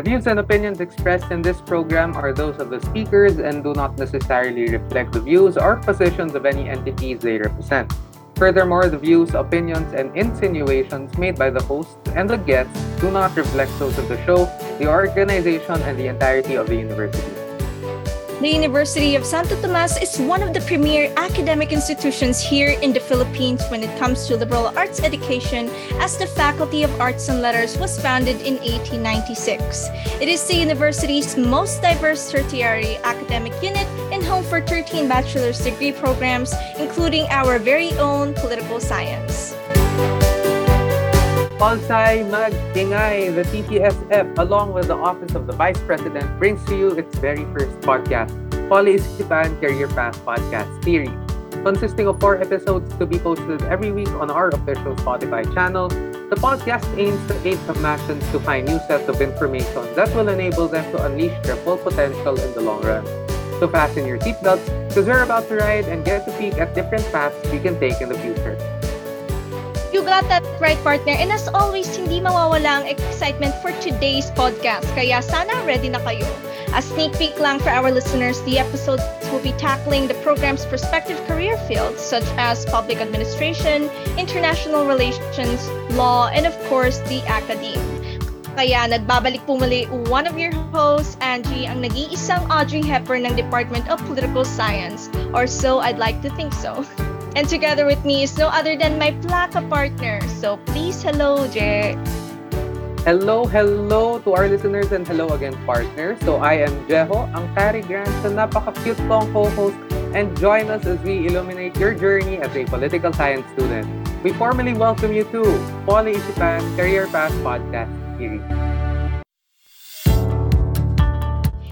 The views and opinions expressed in this program are those of the speakers and do not necessarily reflect the views or positions of any entities they represent. Furthermore, the views, opinions, and insinuations made by the hosts and the guests do not reflect those of the show, the organization, and the entirety of the university. The University of Santo Tomas is one of the premier academic institutions here in the Philippines when it comes to liberal arts education, as the Faculty of Arts and Letters was founded in 1896. It is the university's most diverse tertiary academic unit and home for 13 bachelor's degree programs, including our very own political science. Pulsai Mag-Ingay, the TPSF, along with the Office of the Vice President, brings to you its very first podcast, Polyisipan Career Path Podcast Series. Consisting of four episodes to be posted every week on our official Spotify channel, the podcast aims to aid Tomasans to find new sets of information that will enable them to unleash their full potential in the long run. So fasten your seatbelts because we're about to ride and get to peek at different paths we can take in the future. You got that right, partner. And as always, hindi mawawala ang excitement for today's podcast. Kaya sana ready na kayo. A sneak peek lang for our listeners, the episodes will be tackling the program's prospective career fields such as public administration, international relations, law, and of course, the academe. Kaya nagbabalik po muli one of your hosts, Angie, ang nag-iisang Audrey Hepburn ng Department of Political Science. Or so I'd like to think so. And together with me is no other than my Plaka partner. So please, hello, Je. Hello, hello to our listeners and hello again, partners. So I am Jeho, ang Tari Grant, sa napaka-cute kong co-host and join us as we illuminate your journey as a political science student. We formally welcome you to Poly Isipan Career Path Podcast Series.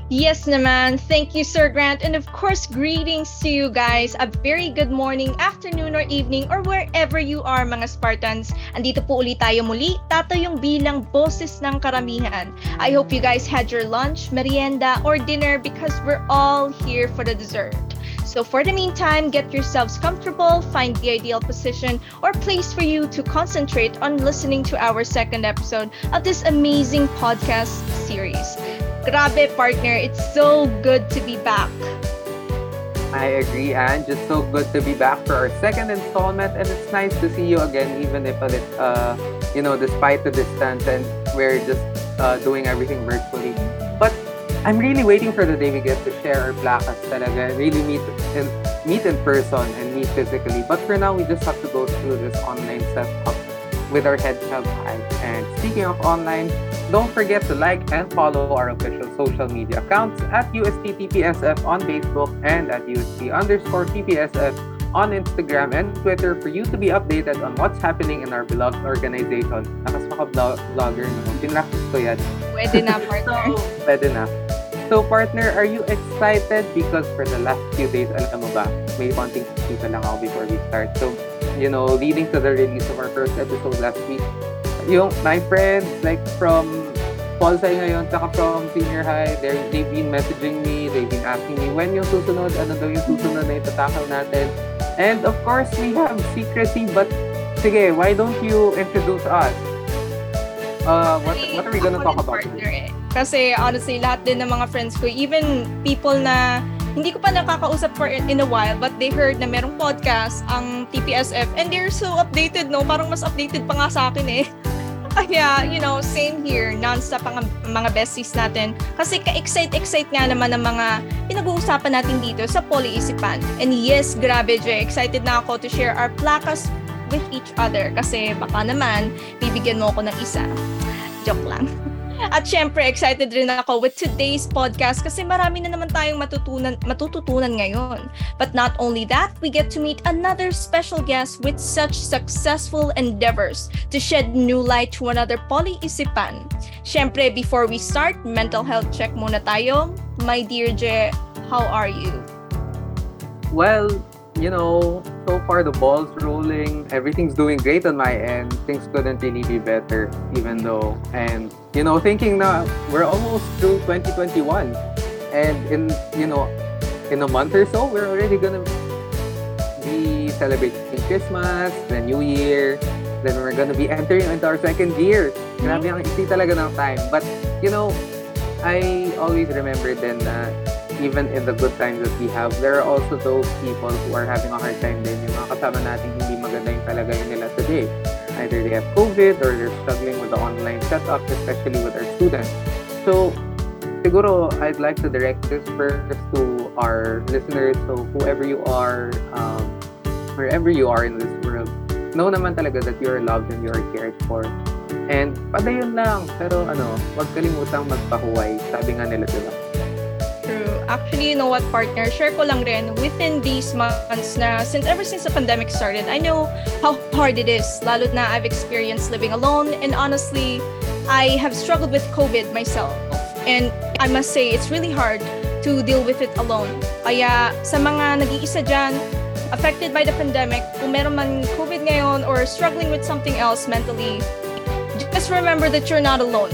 Yes naman. Thank you, Sir Grant. And of course, greetings to you guys. A very good morning, afternoon, or evening, or wherever you are, mga Spartans. Andito po ulit tayo muli, tatayong bilang boses ng karamihan. I hope you guys had your lunch, merienda, or dinner because we're all here for the dessert. So for the meantime, get yourselves comfortable, find the ideal position or place for you to concentrate on listening to our second episode of this amazing podcast series. Grabe, partner. It's so good to be back. I agree, and just so good to be back for our second installment, and it's nice to see you again, even if a lit, uh, you know, despite the distance, and we're just uh, doing everything virtually. But I'm really waiting for the day we get to share our placas talaga, really meet in meet in person and meet physically. But for now, we just have to go through this online setup with our heads held high. And speaking of online, don't forget to like and follow our official social media accounts at USTTPSF on Facebook and at UST underscore TPSF on Instagram and Twitter for you to be updated on what's happening in our beloved organization. Nakas maka-vlogger naman. Pinractice ko yan. Pwede na, partner. So, pwede na. So, partner, are you excited? Because for the last few days, alam mo ba, may konting kita lang ako before we start. So, you know, leading to the release of our first episode last week, yung my friends, like from Polsai ngayon, tsaka from senior high, they've been messaging me, they've been asking me, when yung susunod, ano daw yung susunod na itatakal natin. And of course, we have secrecy, but sige, why don't you introduce us? Uh, what, what are we gonna talk about today? Eh. Kasi honestly, lahat din ng mga friends ko, even people na hindi ko pa nakakausap for in a while, but they heard na merong podcast ang TPSF and they're so updated, no? Parang mas updated pa nga sa akin eh. Kaya, you know, same here, non-stop ang mga besties natin. Kasi ka-excite-excite nga naman ng mga pinag-uusapan natin dito sa Polyisipan. And yes, grabe, Jay, excited na ako to share our placas with each other kasi baka naman bibigyan mo ako ng isa. Joke lang. At syempre, excited rin ako with today's podcast kasi marami na naman tayong matutunan, matututunan ngayon. But not only that, we get to meet another special guest with such successful endeavors to shed new light to another polyisipan. Syempre, before we start, mental health check muna tayo. My dear Je, how are you? Well, you know, so far the ball's rolling. Everything's doing great on my end. Things couldn't really be better, even though. And, you know, thinking now we're almost through 2021. And in, you know, in a month or so, we're already gonna be celebrating Christmas, the New Year. Then we're gonna be entering into our second year. Grabe hmm? ang isi talaga ng time. But, you know, I always remember then na even in the good times that we have, there are also those people who are having a hard time din. Yung mga kasama natin hindi maganda yung kalagayan nila today. Either they have COVID or they're struggling with the online setup, especially with our students. So, siguro I'd like to direct this first to our listeners. So, whoever you are, um, wherever you are in this world, know naman talaga that you are loved and you are cared for. And padayon lang. Pero ano, huwag kalimutang magpahuway. Sabi nga nila, diba? True. Actually, you know what, partner? Share ko lang rin, within these months na, since ever since the pandemic started, I know how hard it is. Lalo na I've experienced living alone. And honestly, I have struggled with COVID myself. And I must say, it's really hard to deal with it alone. Kaya sa mga nag-iisa dyan, affected by the pandemic, kung meron man COVID ngayon or struggling with something else mentally, just remember that you're not alone.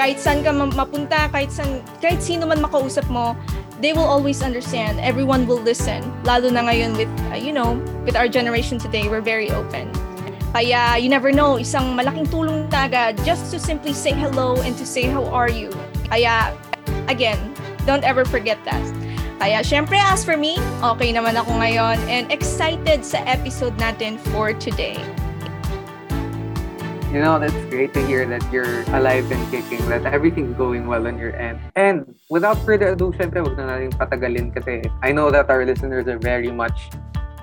Kahit saan ka ma- mapunta, kahit, saan, kahit sino man makausap mo, they will always understand. Everyone will listen. Lalo na ngayon with, uh, you know, with our generation today, we're very open. Kaya you never know, isang malaking tulong na agad just to simply say hello and to say how are you. Kaya, again, don't ever forget that. Kaya syempre, as for me, okay naman ako ngayon and excited sa episode natin for today. You know, that's great to hear that you're alive and kicking, that everything's going well on your end. And without further ado, syempre, huwag na natin patagalin kasi I know that our listeners are very much,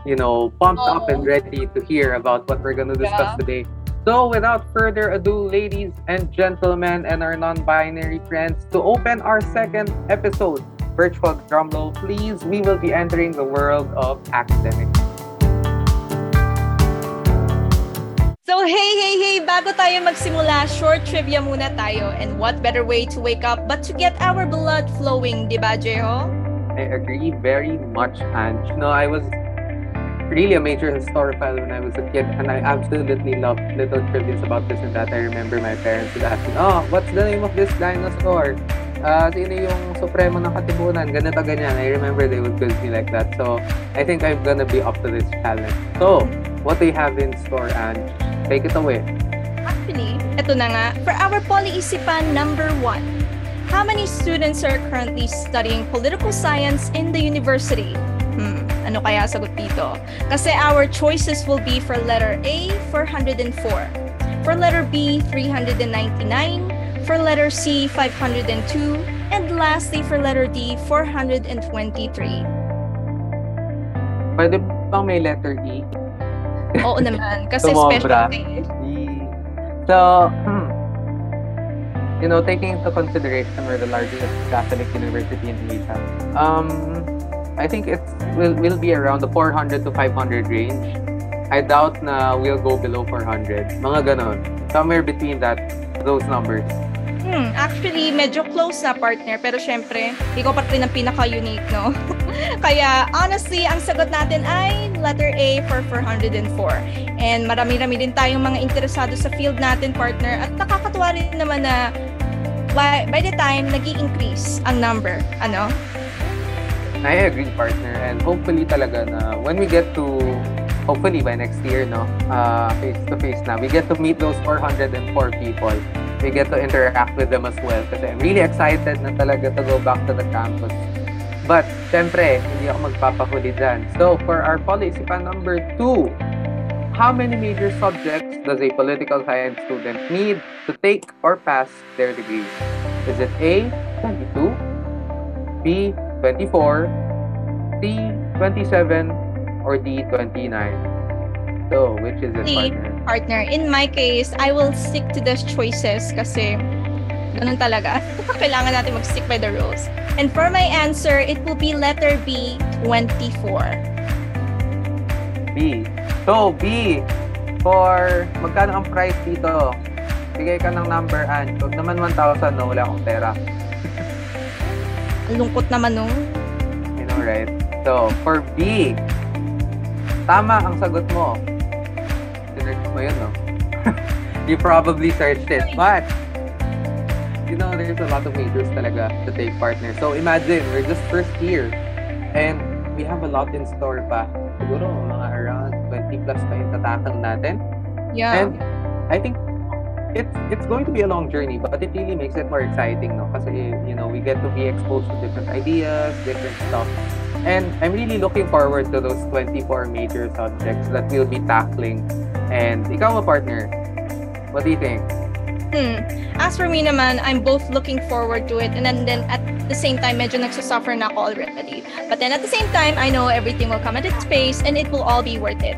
you know, pumped up and oh. ready to hear about what we're going to discuss Yeah. today. So without further ado, ladies and gentlemen and our non-binary friends, to open our second episode, virtual drumroll, please, we will be entering the world of academics. So hey, hey, hey, bago tayo magsimula, short trivia muna tayo. And what better way to wake up but to get our blood flowing, di ba, Jeho? I agree very much, Ange. No, I was really a major historiophile when I was a kid, and I absolutely loved little trivia about this and that. I remember my parents would ask me, "Oh, what's the name of this dinosaur? Uh, sino yung supremo ng katibunan? Ganito, ganyan." I remember they would quiz me like that. So, I think I'm gonna be up to this challenge. So, what do you have in store, Ange? Take it away. Actually, eto na nga. For our Poli-Isipan number one, how many students are currently studying political science in the university? Hmm, ano kaya sagot dito? Kasi our choices will be for letter A, 404. For letter B, 399. For letter C, 502. And lastly, for letter D, 423. Pwede bang may letter E? Oo naman, kasi Sumobra. specialty. So, hmm, you know, taking into consideration we're the largest Catholic university in Asia, um, I think it will will be around the 400 to 500 range. I doubt na we'll go below 400. Mga ganon. Somewhere between that, those numbers. Hmm, actually, medyo close na partner. Pero syempre, ikaw pa rin ang pinaka-unique, no? Kaya, honestly, ang sagot natin ay letter A for 404. And marami-rami din tayong mga interesado sa field natin, partner. At nakakatuwa rin naman na by, by the time, nag increase ang number. Ano? I agree, partner. And hopefully talaga na when we get to, hopefully by next year, no, uh, face-to-face na, we get to meet those 404 people. We get to interact with them as well. Kasi I'm really excited na talaga to go back to the campus. But, syempre, hindi ako magpapahuli dyan. So, for our policy pa number two, how many major subjects does a political science student need to take or pass their degree? Is it A, 22, B, 24, C, 27, or D, 29? So, which is it, partner? Partner, in my case, I will stick to the choices kasi ganun talaga. Kailangan natin mag-stick by the rules. And for my answer, it will be letter B, 24. B. So, B, for magkano ang price dito? Bigay ka ng number, and Huwag naman 1,000, no? Wala akong pera. Lungkot naman nung. You know, right? So, for B, tama ang sagot mo. Sinerch mo yun, no? you probably searched it. But, you know, there's a lot of majors talaga to take partner. So, imagine, we're just first year. And we have a lot in store pa. Siguro, mga around 20 plus pa yung tatakang natin. Yeah. And I think it's it's going to be a long journey, but it really makes it more exciting, no? Kasi, you know, we get to be exposed to different ideas, different stuff. And I'm really looking forward to those 24 major subjects that we'll be tackling. And ikaw, partner, what do you think? Hmm. As for me naman, I'm both looking forward to it and then, then at the same time, medyo nagsasuffer na ako already. But then at the same time, I know everything will come at its pace and it will all be worth it.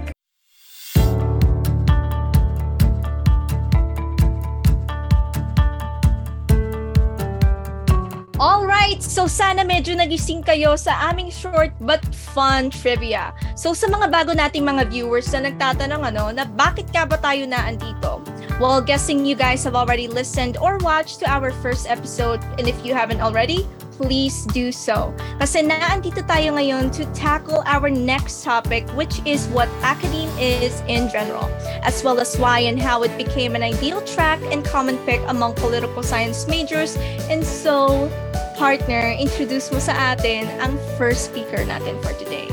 Alright, so sana medyo nagising kayo sa aming short but fun trivia. So sa mga bago nating mga viewers na nagtatanong ano, na bakit ka ba tayo na andito? Well, guessing you guys have already listened or watched to our first episode and if you haven't already, please do so. Kasi naandito tayo ngayon to tackle our next topic which is what academe is in general, as well as why and how it became an ideal track and common pick among political science majors. And so, partner, introduce mo sa atin ang first speaker natin for today.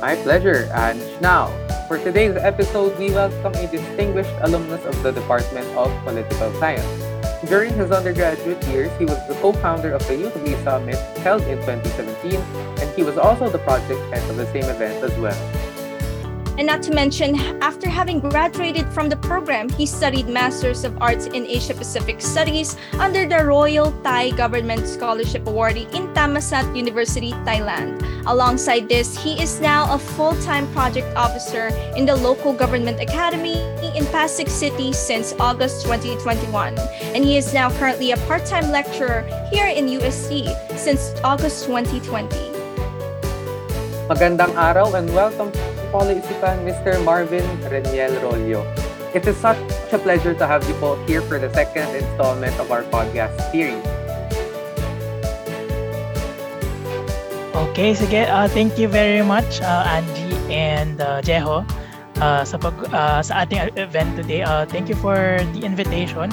My pleasure. And now, for today's episode, we welcome a distinguished alumnus of the Department of Political Science. During his undergraduate years, he was the co-founder of the Youth Way Summit held in 2017, and he was also the project head of the same event as well. And not to mention, after having graduated from the program, he studied Masters of Arts in Asia Pacific Studies under the Royal Thai Government Scholarship Awardee in Thammasat University, Thailand. Alongside this, he is now a full-time project officer in the local government academy in Pasig City since August 2021. And he is now currently a part-time lecturer here in USC since August 2020. Magandang araw and welcome to Polo-Isipan, Mr. Marvin Reniel Rollo. It is such a pleasure to have you both here for the second installment of our podcast series. Okay, sige. Uh, thank you very much, uh, Angie and uh, Jeho, uh, sa, pag, uh, sa ating event today. Uh, thank you for the invitation,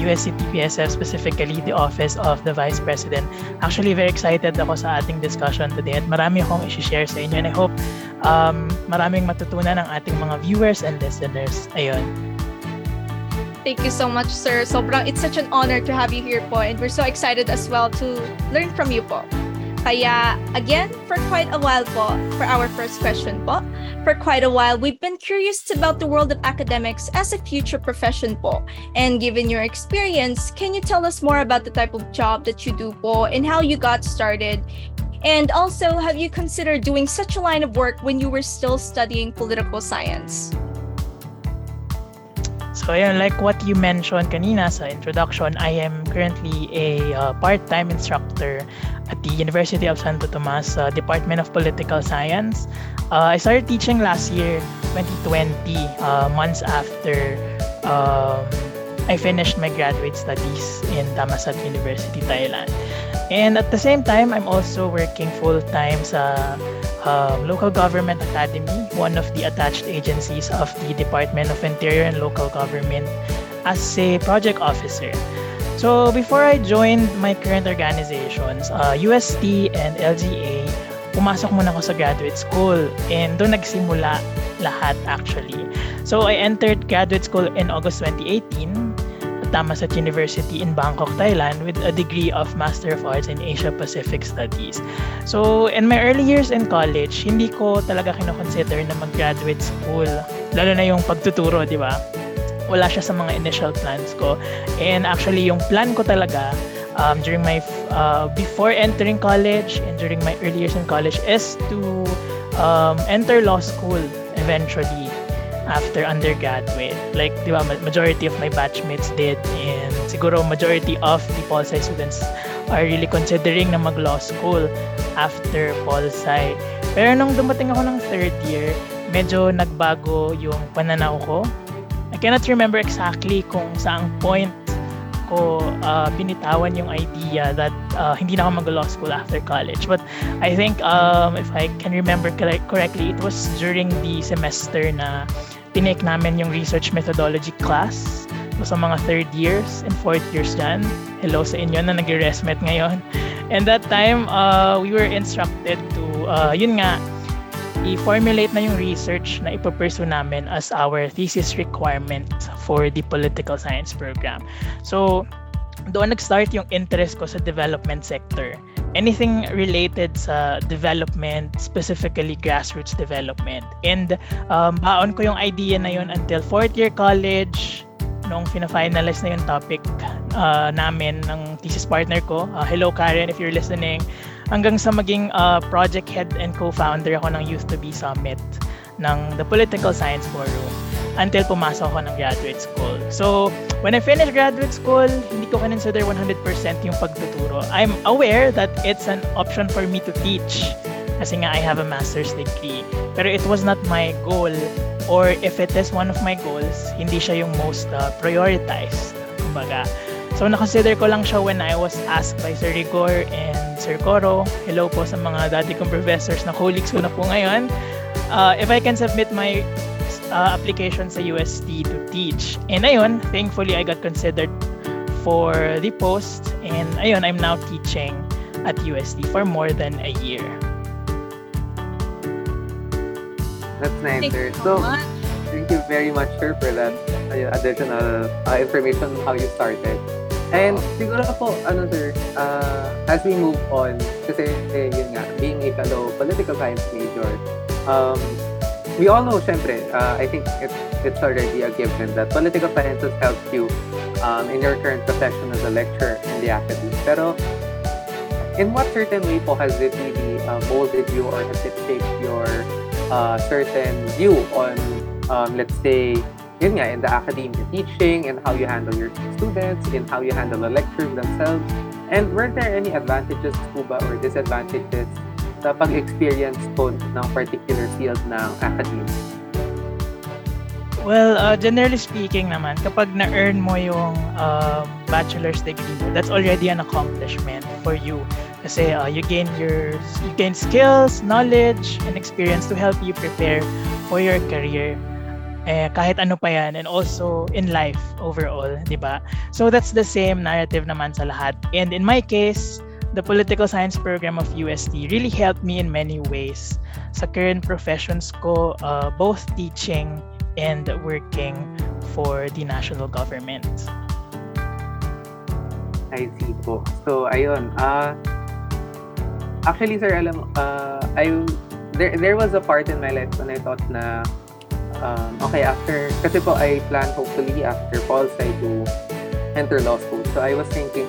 USC TPSF, specifically the Office of the Vice President. Actually, very excited ako sa ating discussion today at marami akong i-share sa inyo and I hope um, maraming matutunan ng ating mga viewers and listeners. Ayun. Thank you so much, sir. Sobrang, it's such an honor to have you here po and we're so excited as well to learn from you po. Kaya, again, for quite a while po, for our first question po, for quite a while, we've been curious about the world of academics as a future profession po. And given your experience, can you tell us more about the type of job that you do po and how you got started? And also, have you considered doing such a line of work when you were still studying political science? So ayan, like what you mentioned kanina sa introduction, I am currently a uh, part-time instructor at the University of Santo Tomas uh, Department of Political Science. Uh, I started teaching last year, 2020, uh, months after um, I finished my graduate studies in Thammasat University, Thailand. And at the same time, I'm also working full-time sa um, Local Government Academy, one of the attached agencies of the Department of Interior and Local Government as a project officer. So before I joined my current organizations, uh, UST and LGA, pumasok muna ako sa graduate school and doon nagsimula lahat actually. So I entered graduate school in August 2018 Thammasat University in Bangkok, Thailand with a degree of Master of Arts in Asia Pacific Studies. So, in my early years in college, hindi ko talaga kinoconsider na mag-graduate school. Lalo na yung pagtuturo, di ba? Wala siya sa mga initial plans ko. And actually, yung plan ko talaga um, during my, uh, before entering college and during my early years in college is to um, enter law school eventually after undergraduate. Like, di ba, majority of my batchmates did and siguro majority of the Pol students are really considering na mag-law school after Pol. Pero nung dumating ako ng third year, medyo nagbago yung pananaw ko. I cannot remember exactly kung saang point ko uh, binitawan yung idea that uh, hindi na ako mag-law school after college. But I think um, if I can remember correctly, it was during the semester na tinake namin yung research methodology class so, sa mga third years and fourth years dyan. Hello sa inyo na nag-resmet ngayon. And that time, uh, we were instructed to, uh, yun nga, i-formulate na yung research na ipapursue namin as our thesis requirement for the political science program. So, doon nag-start yung interest ko sa development sector. Anything related sa development, specifically grassroots development. And um, baon ko yung idea na yun until fourth year college, nung fina-finalize na yung topic uh, namin ng thesis partner ko. Uh, hello Karen, if you're listening. Hanggang sa maging uh, project head and co-founder ako ng Youth to Be Summit ng the Political Science Forum until pumasok ako ng graduate school. So, when I finished graduate school, hindi ko consider 100% yung pagtuturo. I'm aware that it's an option for me to teach kasi nga I have a master's degree. Pero it was not my goal or if it is one of my goals, hindi siya yung most uh, prioritized. Kumbaga. So, nakonsider ko lang siya when I was asked by Sir Rigor and Sir Coro. Hello po sa mga dati kong professors na colleagues ko na po ngayon. Uh, if I can submit my uh, application sa UST to teach. And ayun, thankfully I got considered for the post and ayun, I'm now teaching at UST for more than a year. That's nice, Thank sir. you So, much. thank you very much, sir, for that uh, additional uh, information on how you started. And siguro po, ano sir, uh, as we move on, kasi yun nga, being a fellow political science major, um, we all know, syempre, uh, I think it, it's already a given that political sciences helps you um, in your current profession as a lecturer in the academy. Pero, in what certain way po has it really uh, molded you or has it shaped your uh, certain view on, um, let's say, yun nga, in the academia teaching and how you handle your students, in how you handle the lectures themselves? And were there any advantages po ba or disadvantages sa pag-experience po ng particular field ng academia? Well, uh, generally speaking naman, kapag na-earn mo yung um, bachelor's degree mo, that's already an accomplishment for you. Kasi uh, you gain your you gain skills, knowledge, and experience to help you prepare for your career. Eh, kahit ano pa yan and also in life overall, di ba? So that's the same narrative naman sa lahat. And in my case, the political science program of USD really helped me in many ways. Sa current professions ko, uh, both teaching and working for the national government. I see po. So, ayun. Uh, actually, sir, alam, uh, I, there, there was a part in my life when I thought na, um, okay, after, kasi po, I plan hopefully after Paul Sai to enter law school. So, I was thinking,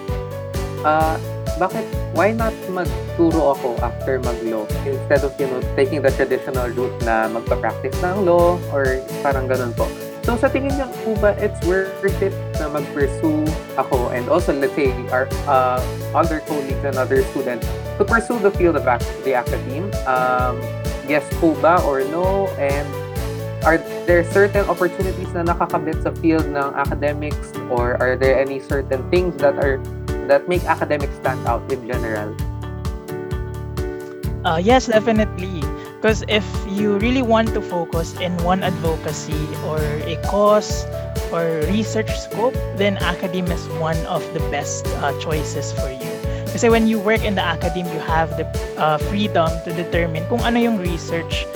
uh, bakit, why not magturo ako after mag-law instead of, you know, taking the traditional route na magpa-practice ng law or parang ganun po. So sa tingin niyo po ba it's worth it na mag-pursue ako and also let's say our uh, other colleagues and other students to pursue the field of ac- the academe? Um, yes po ba or no? And are there certain opportunities na nakakabit sa field ng academics or are there any certain things that are that make academics stand out in general? Uh, yes, definitely. Because if you really want to focus in one advocacy or a cause or research scope, then academia is one of the best uh, choices for you. Kasi when you work in the academe, you have the uh, freedom to determine kung ano yung research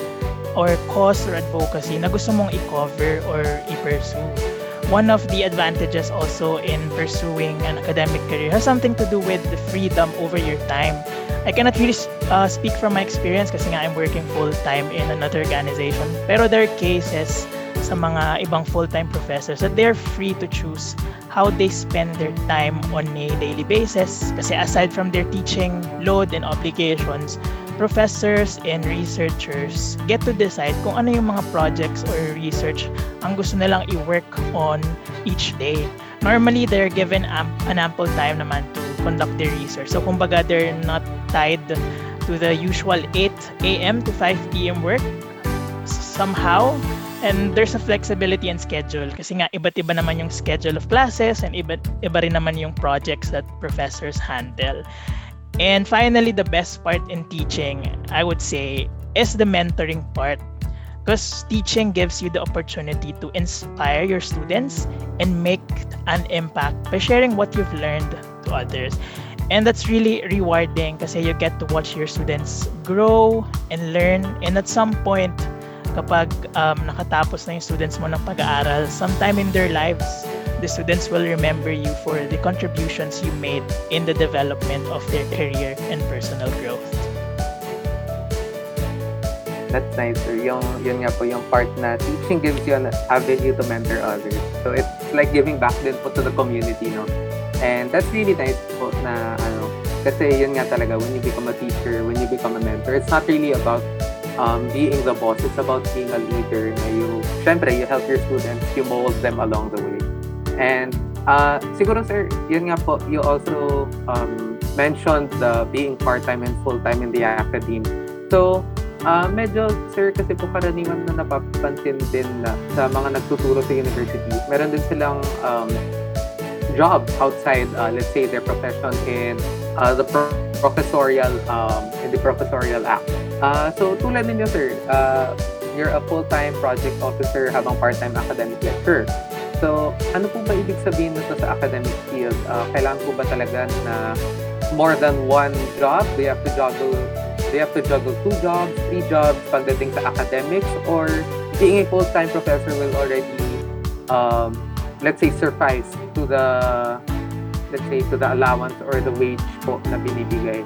or cause or advocacy na gusto mong i-cover or i-pursue. One of the advantages also in pursuing an academic career has something to do with the freedom over your time. I cannot really uh, speak from my experience kasi nga I'm working full-time in another organization. Pero there are cases sa mga ibang full-time professors that they're free to choose how they spend their time on a daily basis. Kasi aside from their teaching load and obligations, professors and researchers get to decide kung ano yung mga projects or research ang gusto nilang i-work on each day. Normally, they're given amp- an ample time naman to conduct their research. So, kumbaga, they're not tied to the usual 8 a.m. to 5 p.m. work somehow. And there's a flexibility in schedule kasi nga iba't iba naman yung schedule of classes and iba, iba rin naman yung projects that professors handle. And finally, the best part in teaching, I would say, is the mentoring part. Because teaching gives you the opportunity to inspire your students and make an impact by sharing what you've learned to others. And that's really rewarding kasi you get to watch your students grow and learn. And at some point, kapag um, nakatapos na yung students mo ng pag-aaral, sometime in their lives, the students will remember you for the contributions you made in the development of their career and personal growth. That's nice, sir. Yung, yun nga po, yung part na teaching gives you an avenue to mentor others. So it's like giving back din po to the community, no? And that's really nice po na, ano, kasi yun nga talaga, when you become a teacher, when you become a mentor, it's not really about um, being the boss. It's about being a leader na you, syempre, you help your students, you mold them along the way. And uh, siguro, sir, yun nga po, you also um, mentioned the being part-time and full-time in the academe. So, uh, medyo, sir, kasi po karaniwan na napapansin din na sa mga nagtuturo sa university, meron din silang um, job outside, uh, let's say, their profession in uh, the pro- professorial, um, in the professorial act. Uh, so, tulad ninyo, sir, uh, you're a full-time project officer habang part-time academic lecturer. So, ano po ba ibig sabihin nito sa academic field? Uh, kailangan po ba talaga na more than one job? Do you have to juggle you have to juggle two jobs, three jobs pagdating sa academics? Or being a full-time professor will already, um, let's say, suffice to the, let's say, to the allowance or the wage po na binibigay?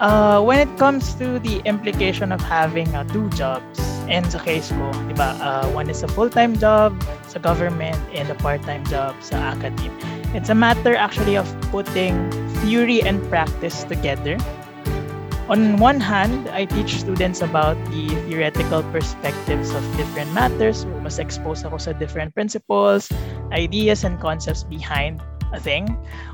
Uh, when it comes to the implication of having uh, two jobs, and sa case ko, di ba, uh, one is a full-time job sa government and a part-time job sa academe. It's a matter actually of putting theory and practice together. On one hand, I teach students about the theoretical perspectives of different matters. Mas expose ako sa different principles, ideas, and concepts behind a thing.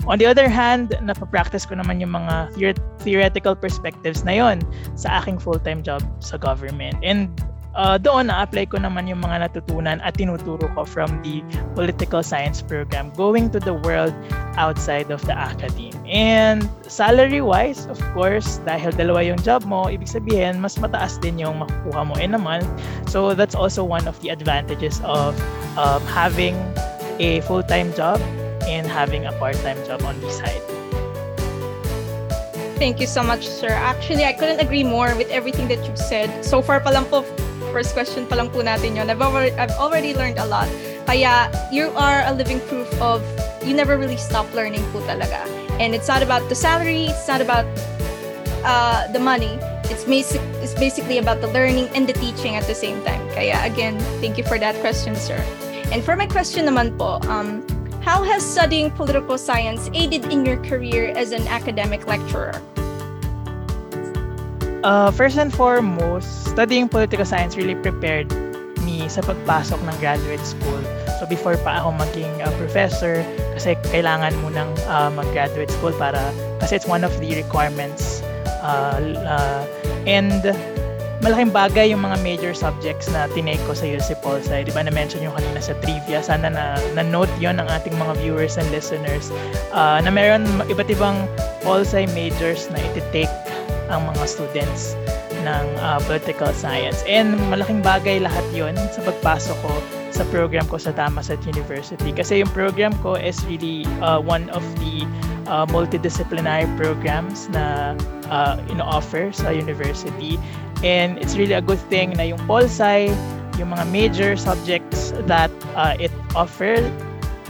On the other hand, napapractice ko naman yung mga theor- theoretical perspectives na yon sa aking full-time job sa government. And uh, doon na-apply ko naman yung mga natutunan at tinuturo ko from the political science program going to the world outside of the academe. And salary-wise, of course, dahil dalawa yung job mo, ibig sabihin, mas mataas din yung makukuha mo in a month. So that's also one of the advantages of um, having a full-time job and having a part-time job on the side. Thank you so much, sir. Actually, I couldn't agree more with everything that you've said. So far pa lang po, first question pa lang po natin yun. I've already, I've already learned a lot. Kaya, you are a living proof of you never really stop learning po talaga. And it's not about the salary, it's not about uh, the money. It's, basic, it's basically about the learning and the teaching at the same time. Kaya, again, thank you for that question, sir. And for my question naman po, um, how has studying political science aided in your career as an academic lecturer? Uh, first and foremost, studying political science really prepared me sa pagpasok ng graduate school. So before pa ako maging uh, professor, kasi kailangan mo ng uh, mag-graduate school para, kasi it's one of the requirements. Uh, uh, and malaking bagay yung mga major subjects na tinake ko sa UC Polsai. Di ba na-mention yung kanina sa trivia? Sana na, na-note yon ng ating mga viewers and listeners uh, na meron iba't ibang Polsai majors na iti-take ang mga students ng uh, political science. And malaking bagay lahat yon sa pagpasok ko sa program ko sa Thammasat University. Kasi yung program ko is really uh, one of the uh, multidisciplinary programs na uh, ino-offer sa university. And it's really a good thing na yung Polsci, yung mga major subjects that uh, it offered,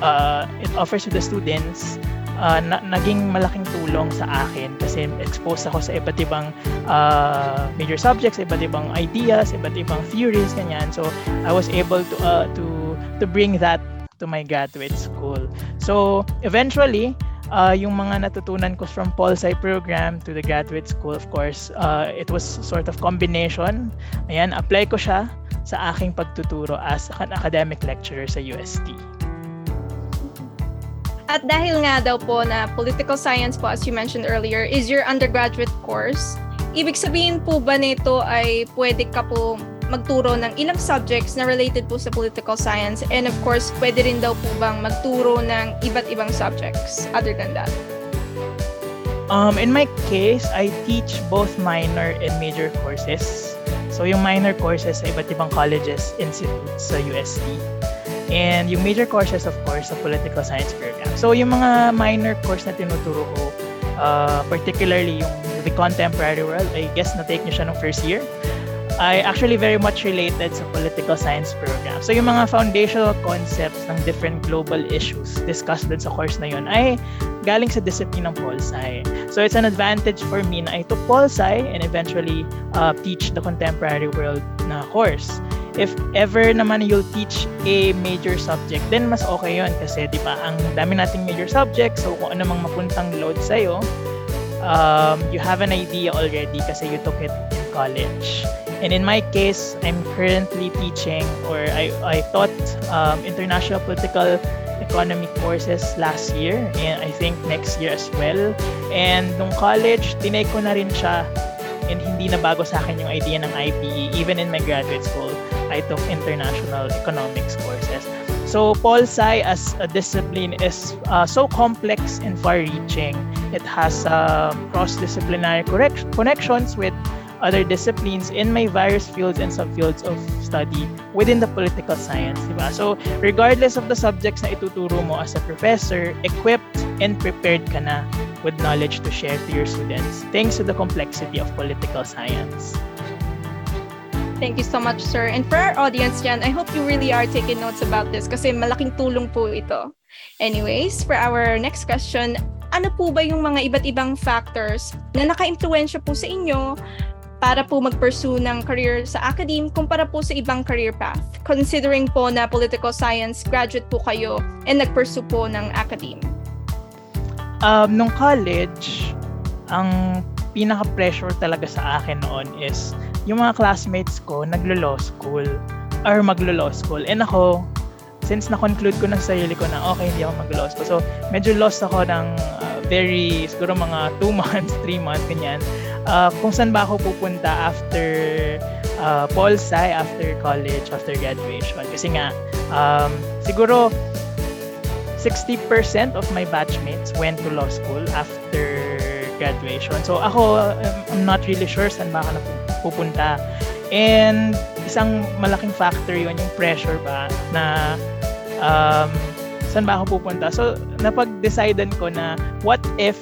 uh, it offers to the students uh, na, naging malaking tulong sa akin kasi exposed ako sa iba't ibang uh, major subjects, iba't ibang ideas, iba't ibang theories, ganyan. So, I was able to uh, to to bring that to my graduate school. So, eventually, uh, yung mga natutunan ko from Paul Sai program to the graduate school, of course, uh, it was sort of combination. Ayan, apply ko siya sa aking pagtuturo as an academic lecturer sa UST. At dahil nga daw po na political science po, as you mentioned earlier, is your undergraduate course, ibig sabihin po ba nito ay pwede ka po magturo ng ilang subjects na related po sa political science and of course, pwede rin daw po bang magturo ng iba't ibang subjects other than that? Um, in my case, I teach both minor and major courses. So yung minor courses sa iba't ibang colleges, institutes sa UST. And yung major courses, of course, sa political science program. So yung mga minor course na tinuturo ko, uh, particularly yung the contemporary world, I guess na-take nyo siya nung first year. I actually very much related sa political science program. So yung mga foundational concepts ng different global issues discussed dun sa course na yun ay galing sa discipline ng Pol-Sci. So it's an advantage for me na I took Pol-Sci and eventually uh, teach the contemporary world na course. If ever naman you'll teach a major subject, then mas okay yon kasi di ba ang dami nating major subjects so kung ano mang mapuntang load sa'yo, um, you have an idea already kasi you took it in college. And in my case, I'm currently teaching or I, I taught um, international political economy courses last year and I think next year as well. And nung college, tinay ko na rin siya and hindi na bago sa akin yung idea ng IPE. Even in my graduate school, I took international economics courses. So Pol Sci as a discipline is uh, so complex and far-reaching. It has uh, cross-disciplinary correct- connections with other disciplines in my various fields and subfields of study within the political science, diba? So, regardless of the subjects na ituturo mo as a professor, equipped and prepared ka na with knowledge to share to your students thanks to the complexity of political science. Thank you so much, sir. And for our audience dyan, I hope you really are taking notes about this kasi malaking tulong po ito. Anyways, for our next question, ano po ba yung mga iba't ibang factors na naka-impluensya po sa inyo para po mag-pursue ng career sa academe kumpara po sa ibang career path. Considering po na political science graduate po kayo and nag-pursue po ng academe. Um, nung college, ang pinaka-pressure talaga sa akin noon is yung mga classmates ko naglo-law school or maglo-law school. And ako, since na-conclude ko na sa sarili ko na okay, hindi ako mag-law school. So, medyo lost ako ng uh, very, siguro mga 2 months, 3 months, ganyan uh, kung saan ba ako pupunta after uh, Pol Sci, after college, after graduation. Kasi nga, um, siguro 60% of my batchmates went to law school after graduation. So ako, um, I'm not really sure saan ba ako pupunta. And isang malaking factor yun, yung pressure ba na um, saan ba ako pupunta. So napag-decidean ko na what if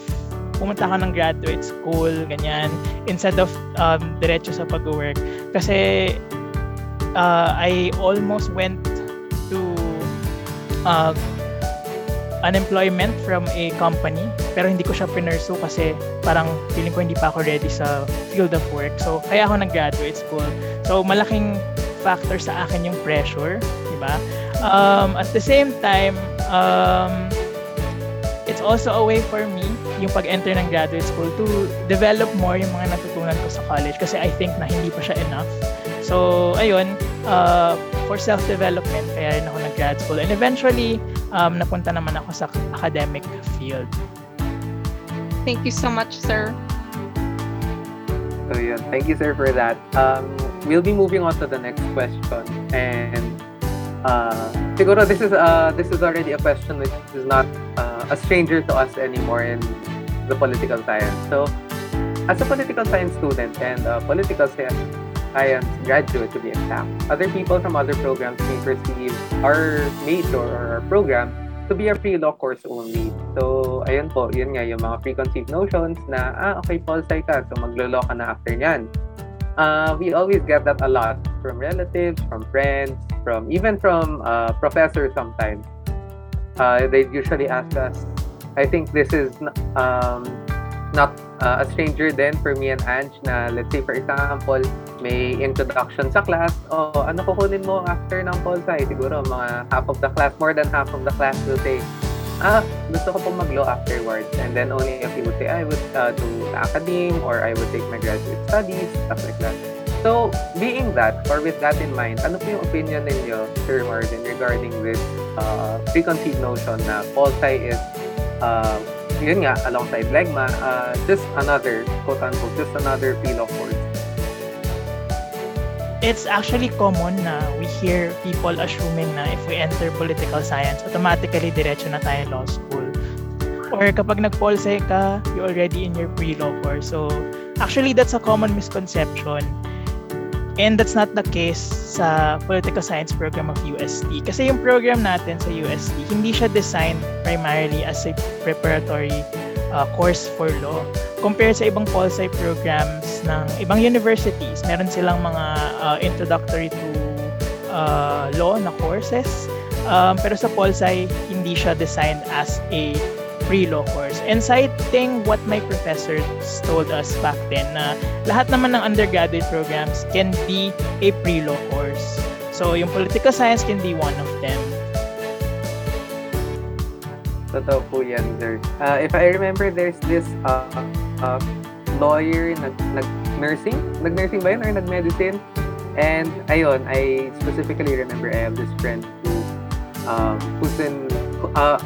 pumunta ka ng graduate school, ganyan, instead of um, diretso sa pag-work. Kasi uh, I almost went to uh, unemployment from a company pero hindi ko siya pinursu kasi parang feeling ko hindi pa ako ready sa field of work. So, kaya ako nag-graduate school. So, malaking factor sa akin yung pressure, di ba? Um, at the same time, um, it's also a way for me yung pag-enter ng graduate school to develop more yung mga natutunan ko sa college kasi I think na hindi pa siya enough. So, ayun, uh, for self-development, kaya rin ako nag-grad school. And eventually, um, napunta naman ako sa academic field. Thank you so much, sir. So, yun. Thank you, sir, for that. Um, we'll be moving on to the next question. And uh, siguro this is uh, this is already a question which is not uh, a stranger to us anymore in the political science. So, as a political science student and a political science graduate to be exact, other people from other programs may perceive our major or our program to be a pre-law course only. So, ayun po, yun nga, yung mga preconceived notions na, ah, okay, pol-sci ka, so maglo-law ka na after nyan. Uh, we always get that a lot from relatives, from friends, from even from uh, professors sometimes. Uh, they usually ask us, I think this is um, not uh, a stranger then for me and Ange na let's say for example, may introduction sa class, o oh, ano kukunin mo after ng pol sci? Siguro mga half of the class, more than half of the class will say, ah, gusto ko pong mag-law afterwards. And then only a few would say, I would uh, do academe or I would take my graduate studies, stuff like that. So, being that, or with that in mind, ano po yung opinion ninyo, Sir Marvin, regarding this uh, preconceived notion na pol sci is, uh, yun nga, alongside Legma, uh, just another, quote-unquote, just another pre-law course? It's actually common na we hear people assuming na if we enter political science, automatically diretso na tayo law school. Or kapag nag-pol sci ka, you're already in your pre-law course. So, actually, that's a common misconception And that's not the case sa political science program of UST. Kasi yung program natin sa UST, hindi siya designed primarily as a preparatory uh, course for law. Compared sa ibang pol sci programs ng ibang universities, meron silang mga uh, introductory to uh, law na courses. Um, pero sa pol hindi siya designed as a pre-law course. And citing what my professors told us back then na lahat naman ng undergraduate programs can be a pre-law course. So yung political science can be one of them. Totoo po yan, sir. Uh, if I remember, there's this uh, uh, lawyer, nag, nag-nursing? Nag-nursing ba yun or nag-medicine? And ayun, I specifically remember I have this friend who um, who's in uh,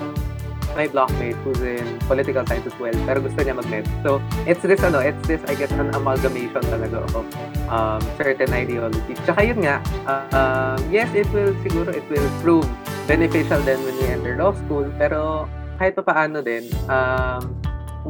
my blockmate who's in political science as well, pero gusto niya mag-med. So, it's this, ano, it's this, I guess, an amalgamation talaga of um, certain ideologies. Tsaka yun nga, uh, um, yes, it will, siguro, it will prove beneficial then when we enter law school, pero kahit pa paano din, um,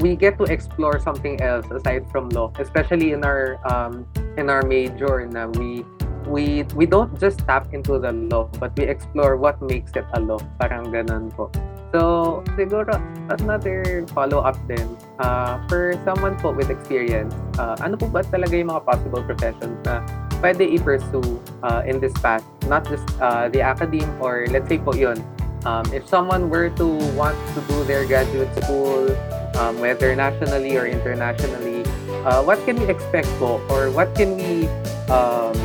we get to explore something else aside from law, especially in our um, in our major na we we we don't just tap into the law, but we explore what makes it a law. Parang ganun po. So, siguro, another follow-up din, uh, for someone po with experience, uh, ano po ba talaga yung mga possible professions na pwede i-pursue uh, in this path? Not just uh, the academe or let's say po yun, um, if someone were to want to do their graduate school, um, whether nationally or internationally, uh, what can we expect po? Or what can we, um,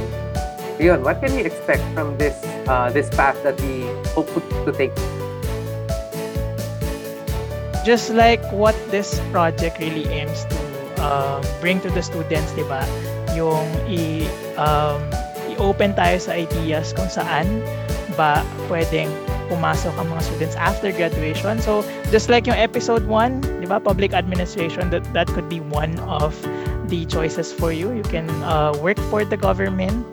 yun, what can we expect from this uh, this path that we hope to take just like what this project really aims to uh, bring to the students, di ba? Yung i, um, i-open tayo sa ideas kung saan ba pwedeng pumasok ang mga students after graduation. So, just like yung episode 1, di ba, public administration, that, that could be one of the choices for you. You can uh, work for the government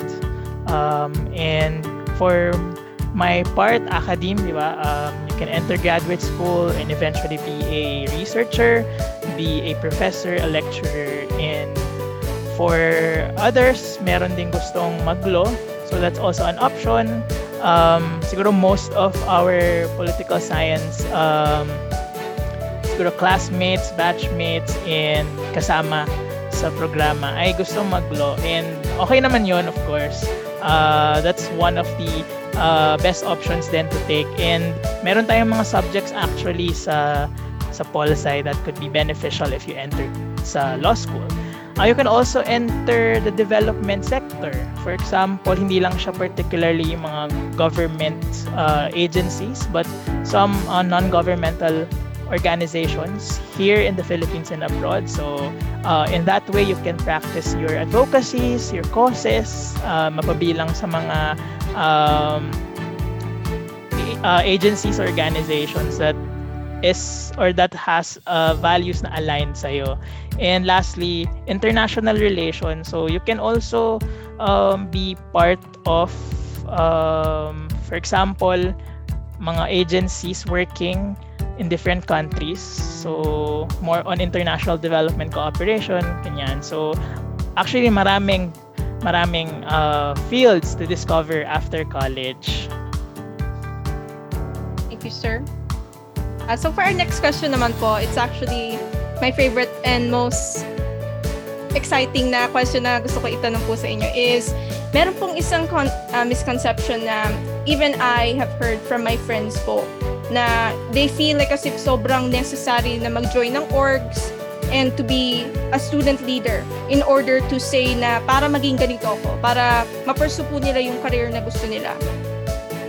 um, and for my part, academe, di ba, um, can enter graduate school and eventually be a researcher, be a professor, a lecturer, and for others, meron din gustong mag-law. So that's also an option. Um, siguro most of our political science um, siguro classmates, batchmates, and kasama sa programa ay gusto mag-law. And okay naman yon of course. Uh, that's one of the uh, best options then to take. And meron tayong mga subjects actually sa sa policy that could be beneficial if you enter sa law school. Uh, you can also enter the development sector. For example, hindi lang siya particularly yung mga government uh, agencies, but some uh, non-governmental organizations here in the Philippines and abroad. So, uh, in that way, you can practice your advocacies, your causes, uh, mapabilang sa mga um, uh, agencies organizations that is or that has uh, values na aligned sa'yo. And lastly, international relations. So you can also um, be part of, um, for example, mga agencies working in different countries. So more on international development cooperation, kanyan. So actually maraming maraming uh, fields to discover after college. Thank you, sir. Uh, so for our next question naman po, it's actually my favorite and most exciting na question na gusto ko itanong po sa inyo is, meron pong isang con- uh, misconception na even I have heard from my friends po na they feel like as if sobrang necessary na mag-join ng orgs and to be a student leader in order to say na para maging ganito ako, para ma-pursue po nila yung career na gusto nila.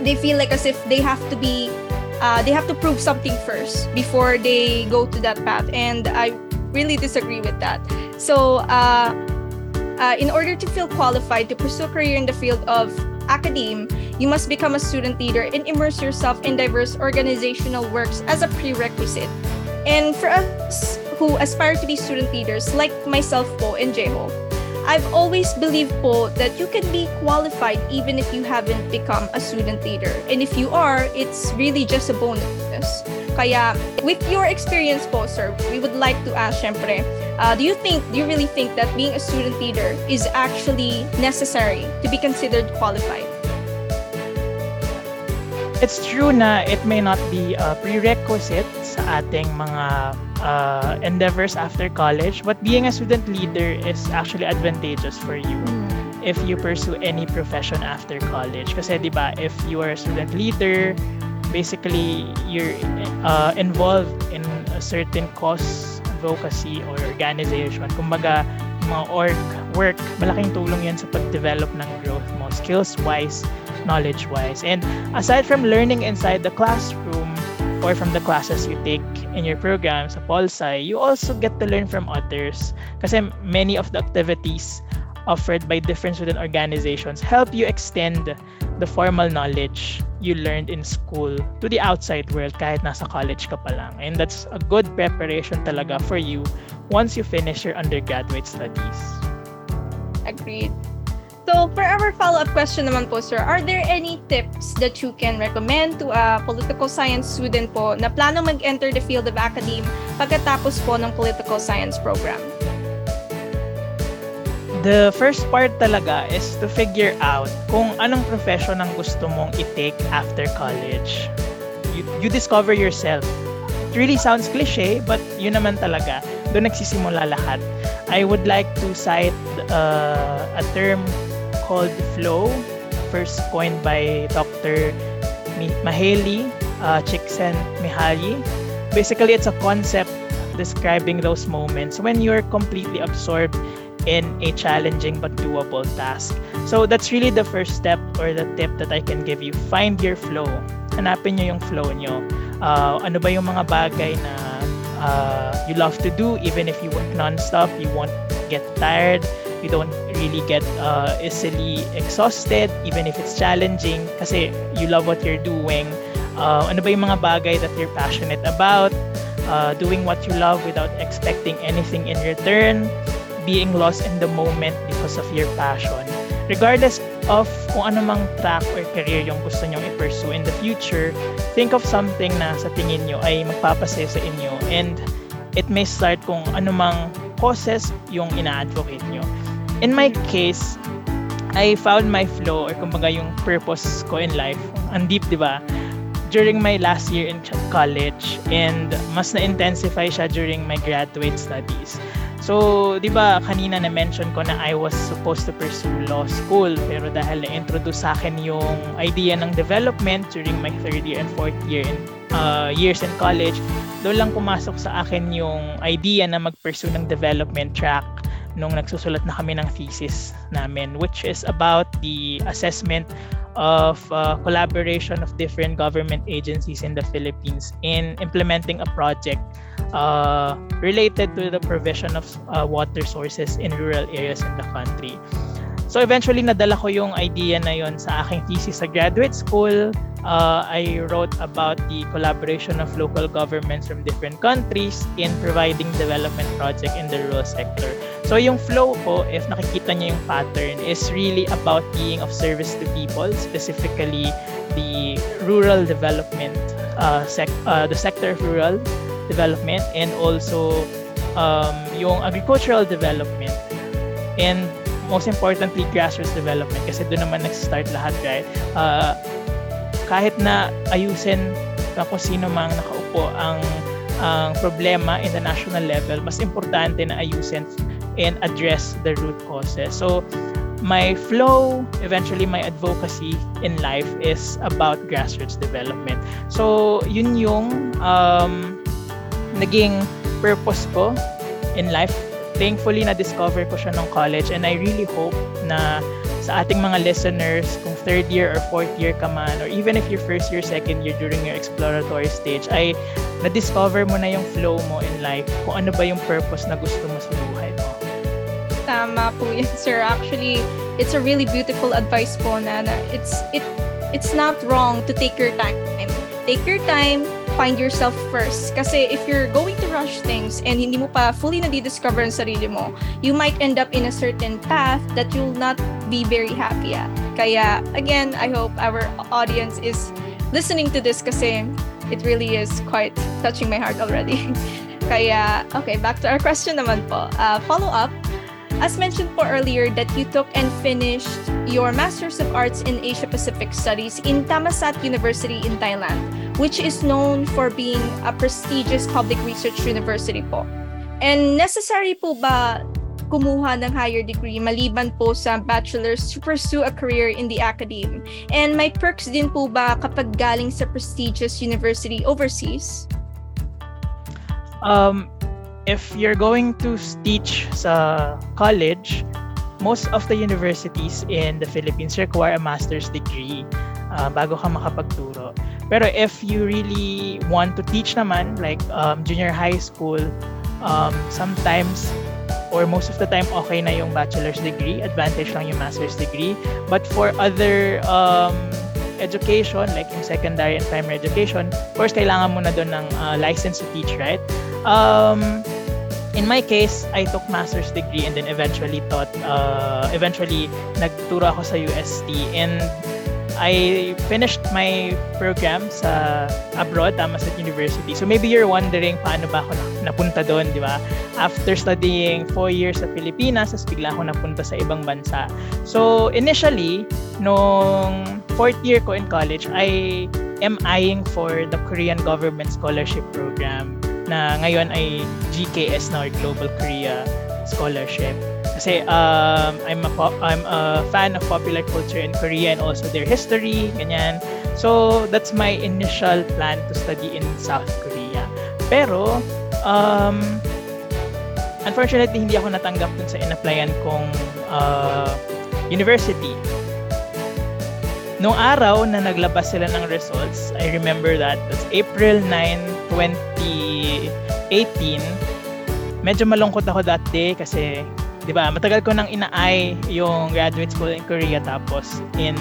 They feel like as if they have to be, uh, they have to prove something first before they go to that path. And I really disagree with that. So, uh, uh, in order to feel qualified to pursue a career in the field of academe, you must become a student leader and immerse yourself in diverse organizational works as a prerequisite. And for us who aspire to be student leaders like myself po and Jeho, I've always believed po that you can be qualified even if you haven't become a student leader. And if you are, it's really just a bonus. Kaya, with your experience po, sir, we would like to ask, syempre, uh, do you think, do you really think that being a student leader is actually necessary to be considered qualified? It's true na it may not be a prerequisite sa ating mga uh, endeavors after college, but being a student leader is actually advantageous for you if you pursue any profession after college. Kasi 'di ba, if you are a student leader, basically you're uh, involved in a certain cause, advocacy or organization. Kumbaga, mga org work, malaking tulong 'yan sa pag-develop ng growth mo, skills-wise, knowledge-wise. And aside from learning inside the classroom or from the classes you take in your program sa Polsci, you also get to learn from others. Kasi many of the activities offered by different student organizations help you extend the formal knowledge you learned in school to the outside world kahit nasa college ka pa lang. And that's a good preparation talaga for you once you finish your undergraduate studies. Agreed. So, for our follow-up question naman po, sir, are there any tips that you can recommend to a political science student po na plano mag-enter the field of academe pagkatapos po ng political science program? The first part talaga is to figure out kung anong profession ang gusto mong i-take after college. You, you discover yourself. It really sounds cliche, but yun naman talaga. Doon nagsisimula lahat. I would like to cite uh, a term called flow, first coined by Dr. Maheli uh, Csikszentmihalyi. Basically, it's a concept describing those moments when you're completely absorbed in a challenging but doable task. So that's really the first step or the tip that I can give you. Find your flow. Hanapin nyo yung flow nyo. Uh, ano ba yung mga bagay na uh, you love to do even if you work non-stop, you won't get tired, you don't really get uh, easily exhausted even if it's challenging kasi you love what you're doing. Uh, ano ba yung mga bagay that you're passionate about? Uh, doing what you love without expecting anything in return being lost in the moment because of your passion. Regardless of kung ano mang track or career yung gusto nyong i-pursue in the future, think of something na sa tingin nyo ay magpapasaya sa inyo and it may start kung ano mang causes yung ina-advocate nyo. In my case, I found my flow or kumbaga yung purpose ko in life. Ang deep, di ba? During my last year in college and mas na-intensify siya during my graduate studies. So, di ba kanina na-mention ko na I was supposed to pursue law school pero dahil na-introduce sa akin yung idea ng development during my third year and fourth year in uh, years in college, doon lang pumasok sa akin yung idea na mag-pursue ng development track nung nagsusulat na kami ng thesis namin which is about the assessment of uh, collaboration of different government agencies in the Philippines in implementing a project uh, related to the provision of uh, water sources in rural areas in the country. So eventually nadala ko yung idea na yon sa aking thesis sa graduate school. Uh, I wrote about the collaboration of local governments from different countries in providing development project in the rural sector. So yung flow ko, if nakikita niyo yung pattern, is really about being of service to people, specifically the rural development, uh, sec- uh, the sector of rural development and also um, yung agricultural development. And most importantly grassroots development kasi doon naman nag-start lahat right? Uh, kahit na ayusin na kung sino mang nakaupo ang ang problema in the national level mas importante na ayusin and address the root causes so my flow eventually my advocacy in life is about grassroots development so yun yung um, naging purpose ko in life. Thankfully, na-discover ko siya nung college and I really hope na sa ating mga listeners, kung third year or fourth year ka man, or even if your first year, second year during your exploratory stage, ay na-discover mo na yung flow mo in life, kung ano ba yung purpose na gusto mo sa. Tama po yan, sir. Actually, it's a really beautiful advice po na, na it's, it, it's not wrong to take your time. Take your time, find yourself first. Kasi if you're going to rush things and hindi mo pa fully na-discover ang sarili mo, you might end up in a certain path that you'll not be very happy at. Kaya, again, I hope our audience is listening to this kasi it really is quite touching my heart already. Kaya, okay, back to our question naman po. Uh, follow up, as mentioned po earlier that you took and finished your Masters of Arts in Asia Pacific Studies in Thammasat University in Thailand, which is known for being a prestigious public research university po. And necessary po ba kumuha ng higher degree maliban po sa bachelor's to pursue a career in the academe? And may perks din po ba kapag galing sa prestigious university overseas? Um, if you're going to teach sa college, most of the universities in the Philippines require a master's degree uh, bago ka makapagturo. Pero if you really want to teach naman, like um, junior high school, um, sometimes or most of the time okay na yung bachelor's degree, advantage lang yung master's degree. But for other um, education, like yung secondary and primary education, of course, kailangan mo na doon ng uh, license to teach, right? Um, in my case, I took master's degree and then eventually taught, uh, eventually nagturo ako sa UST and I finished my program sa abroad, Thammasat University. So maybe you're wondering paano ba ako napunta doon, di ba? After studying four years sa Pilipinas, as bigla ako napunta sa ibang bansa. So initially, nung fourth year ko in college, I am eyeing for the Korean Government Scholarship Program na ngayon ay GKS na or Global Korea Scholarship. Kasi um, I'm a I'm a fan of popular culture in Korea and also their history, ganyan. So that's my initial plan to study in South Korea. Pero um, unfortunately hindi ako natanggap dun sa in-applyan kong uh, university. Noong araw na naglabas sila ng results, I remember that, that's April 9, 2018, medyo malungkot ako that day kasi 'di ba? Matagal ko nang inaay yung graduate school in Korea tapos in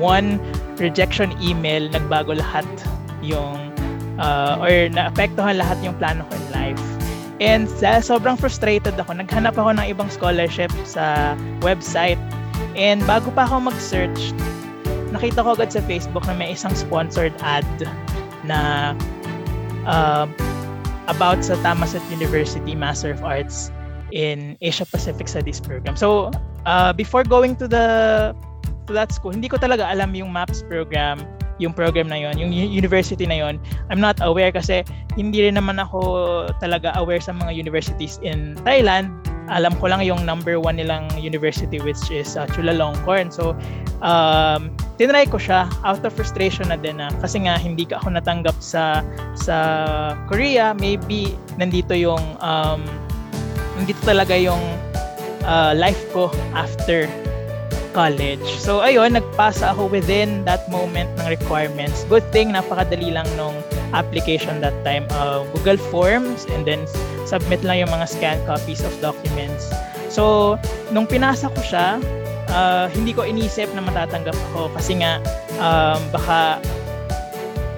one rejection email nagbago lahat yung uh, or naapektuhan lahat yung plano ko in life. And dahil sobrang frustrated ako, naghanap ako ng ibang scholarship sa website. And bago pa ako mag-search, nakita ko agad sa Facebook na may isang sponsored ad na uh, about sa Thammasat University Master of Arts in Asia Pacific Studies program. So, uh, before going to the to that school, hindi ko talaga alam yung MAPS program, yung program na yon, yung university na yon. I'm not aware kasi hindi rin naman ako talaga aware sa mga universities in Thailand. Alam ko lang yung number one nilang university which is uh, Chulalongkorn. So, um, tinry ko siya out of frustration na din na kasi nga hindi ka ako natanggap sa sa Korea. Maybe nandito yung um, dito talaga yung uh, life ko after college. So ayun, nagpasa ako within that moment ng requirements. Good thing, napakadali lang nung application that time. Uh, Google Forms and then submit lang yung mga scanned copies of documents. So, nung pinasa ko siya, uh, hindi ko inisip na matatanggap ako kasi nga um, baka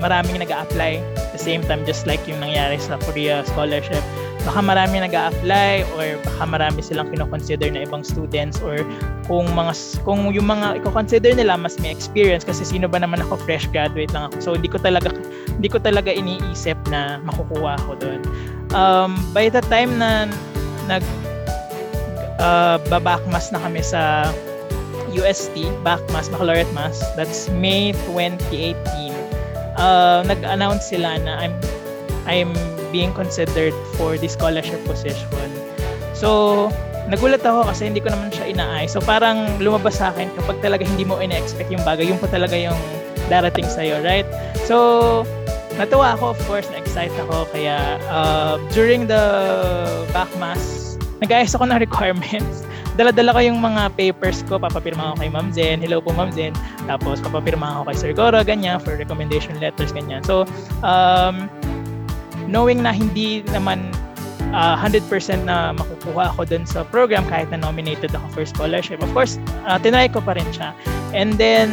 maraming nag apply the same time just like yung nangyari sa Korea Scholarship baka marami nag apply or baka marami silang kino-consider na ibang students or kung mga kung yung mga i-consider nila mas may experience kasi sino ba naman ako fresh graduate lang ako. So hindi ko talaga hindi ko talaga iniisip na makukuha ako doon. Um, by the time na nag uh, babakmas na kami sa UST Backmas Baccalaureate Mass that's May 2018 uh, nag-announce sila na I'm I'm being considered for the scholarship position. So, nagulat ako kasi hindi ko naman siya inaay. So, parang lumabas sa akin kapag talaga hindi mo ina-expect yung bagay, yung pa talaga yung darating sa'yo, right? So, natuwa ako, of course, na-excite ako. Kaya, uh, during the backmass, nag-ayos ako ng requirements. Dala-dala ko yung mga papers ko, papapirma ako kay Ma'am Zen. Hello po Ma'am Zen. Tapos papapirma ako kay Sir Goro, ganyan, for recommendation letters, ganyan. So, um, knowing na hindi naman uh, 100% na makukuha ako dun sa program kahit na nominated ako for scholarship. Of course, uh, tinry ko pa rin siya. And then,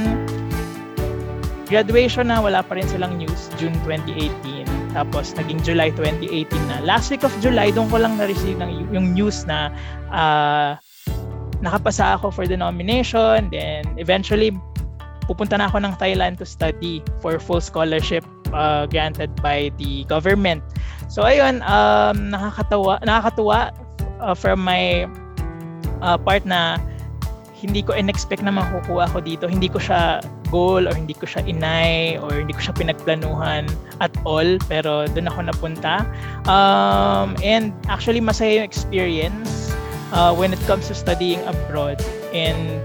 graduation na, wala pa rin silang news, June 2018. Tapos, naging July 2018 na. Last week of July, doon ko lang na-receive ng, yung news na uh, nakapasa ako for the nomination. Then, eventually, pupunta na ako ng Thailand to study for full scholarship uh, granted by the government. So ayun, um, nakakatawa, nakakatuwa uh, from my uh, part na hindi ko in-expect na makukuha ko dito. Hindi ko siya goal or hindi ko siya inay or hindi ko siya pinagplanuhan at all. Pero doon ako napunta. Um, and actually, masaya yung experience uh, when it comes to studying abroad. And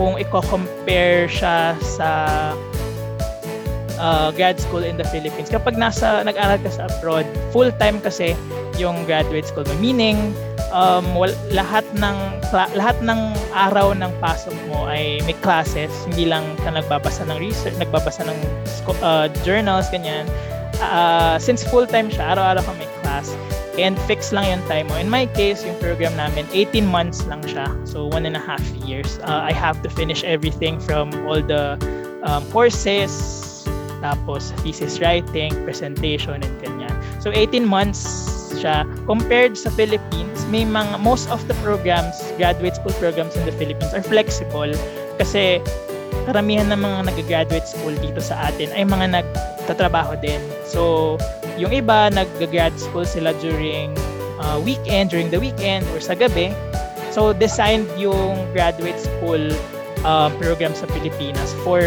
kung i-compare siya sa uh, grad school in the Philippines. Kapag nasa nag-aral ka sa abroad, full-time kasi yung graduate school mo. Meaning, um, wal, lahat ng lahat ng araw ng pasok mo ay may classes, hindi lang ka nagbabasa ng research, nagbabasa ng uh, journals, ganyan. Uh, since full-time siya, araw-araw ka may class, and fix lang yung time mo. In my case, yung program namin, 18 months lang siya. So, one and a half years. Uh, I have to finish everything from all the um, courses, tapos thesis writing, presentation, and ganyan. So, 18 months siya. Compared sa Philippines, may mga, most of the programs, graduate school programs in the Philippines are flexible kasi karamihan ng mga nag-graduate school dito sa atin ay mga nagtatrabaho din. So, yung iba, nag-grad school sila during uh, weekend, during the weekend, or sa gabi. So, designed yung graduate school uh, program sa Pilipinas for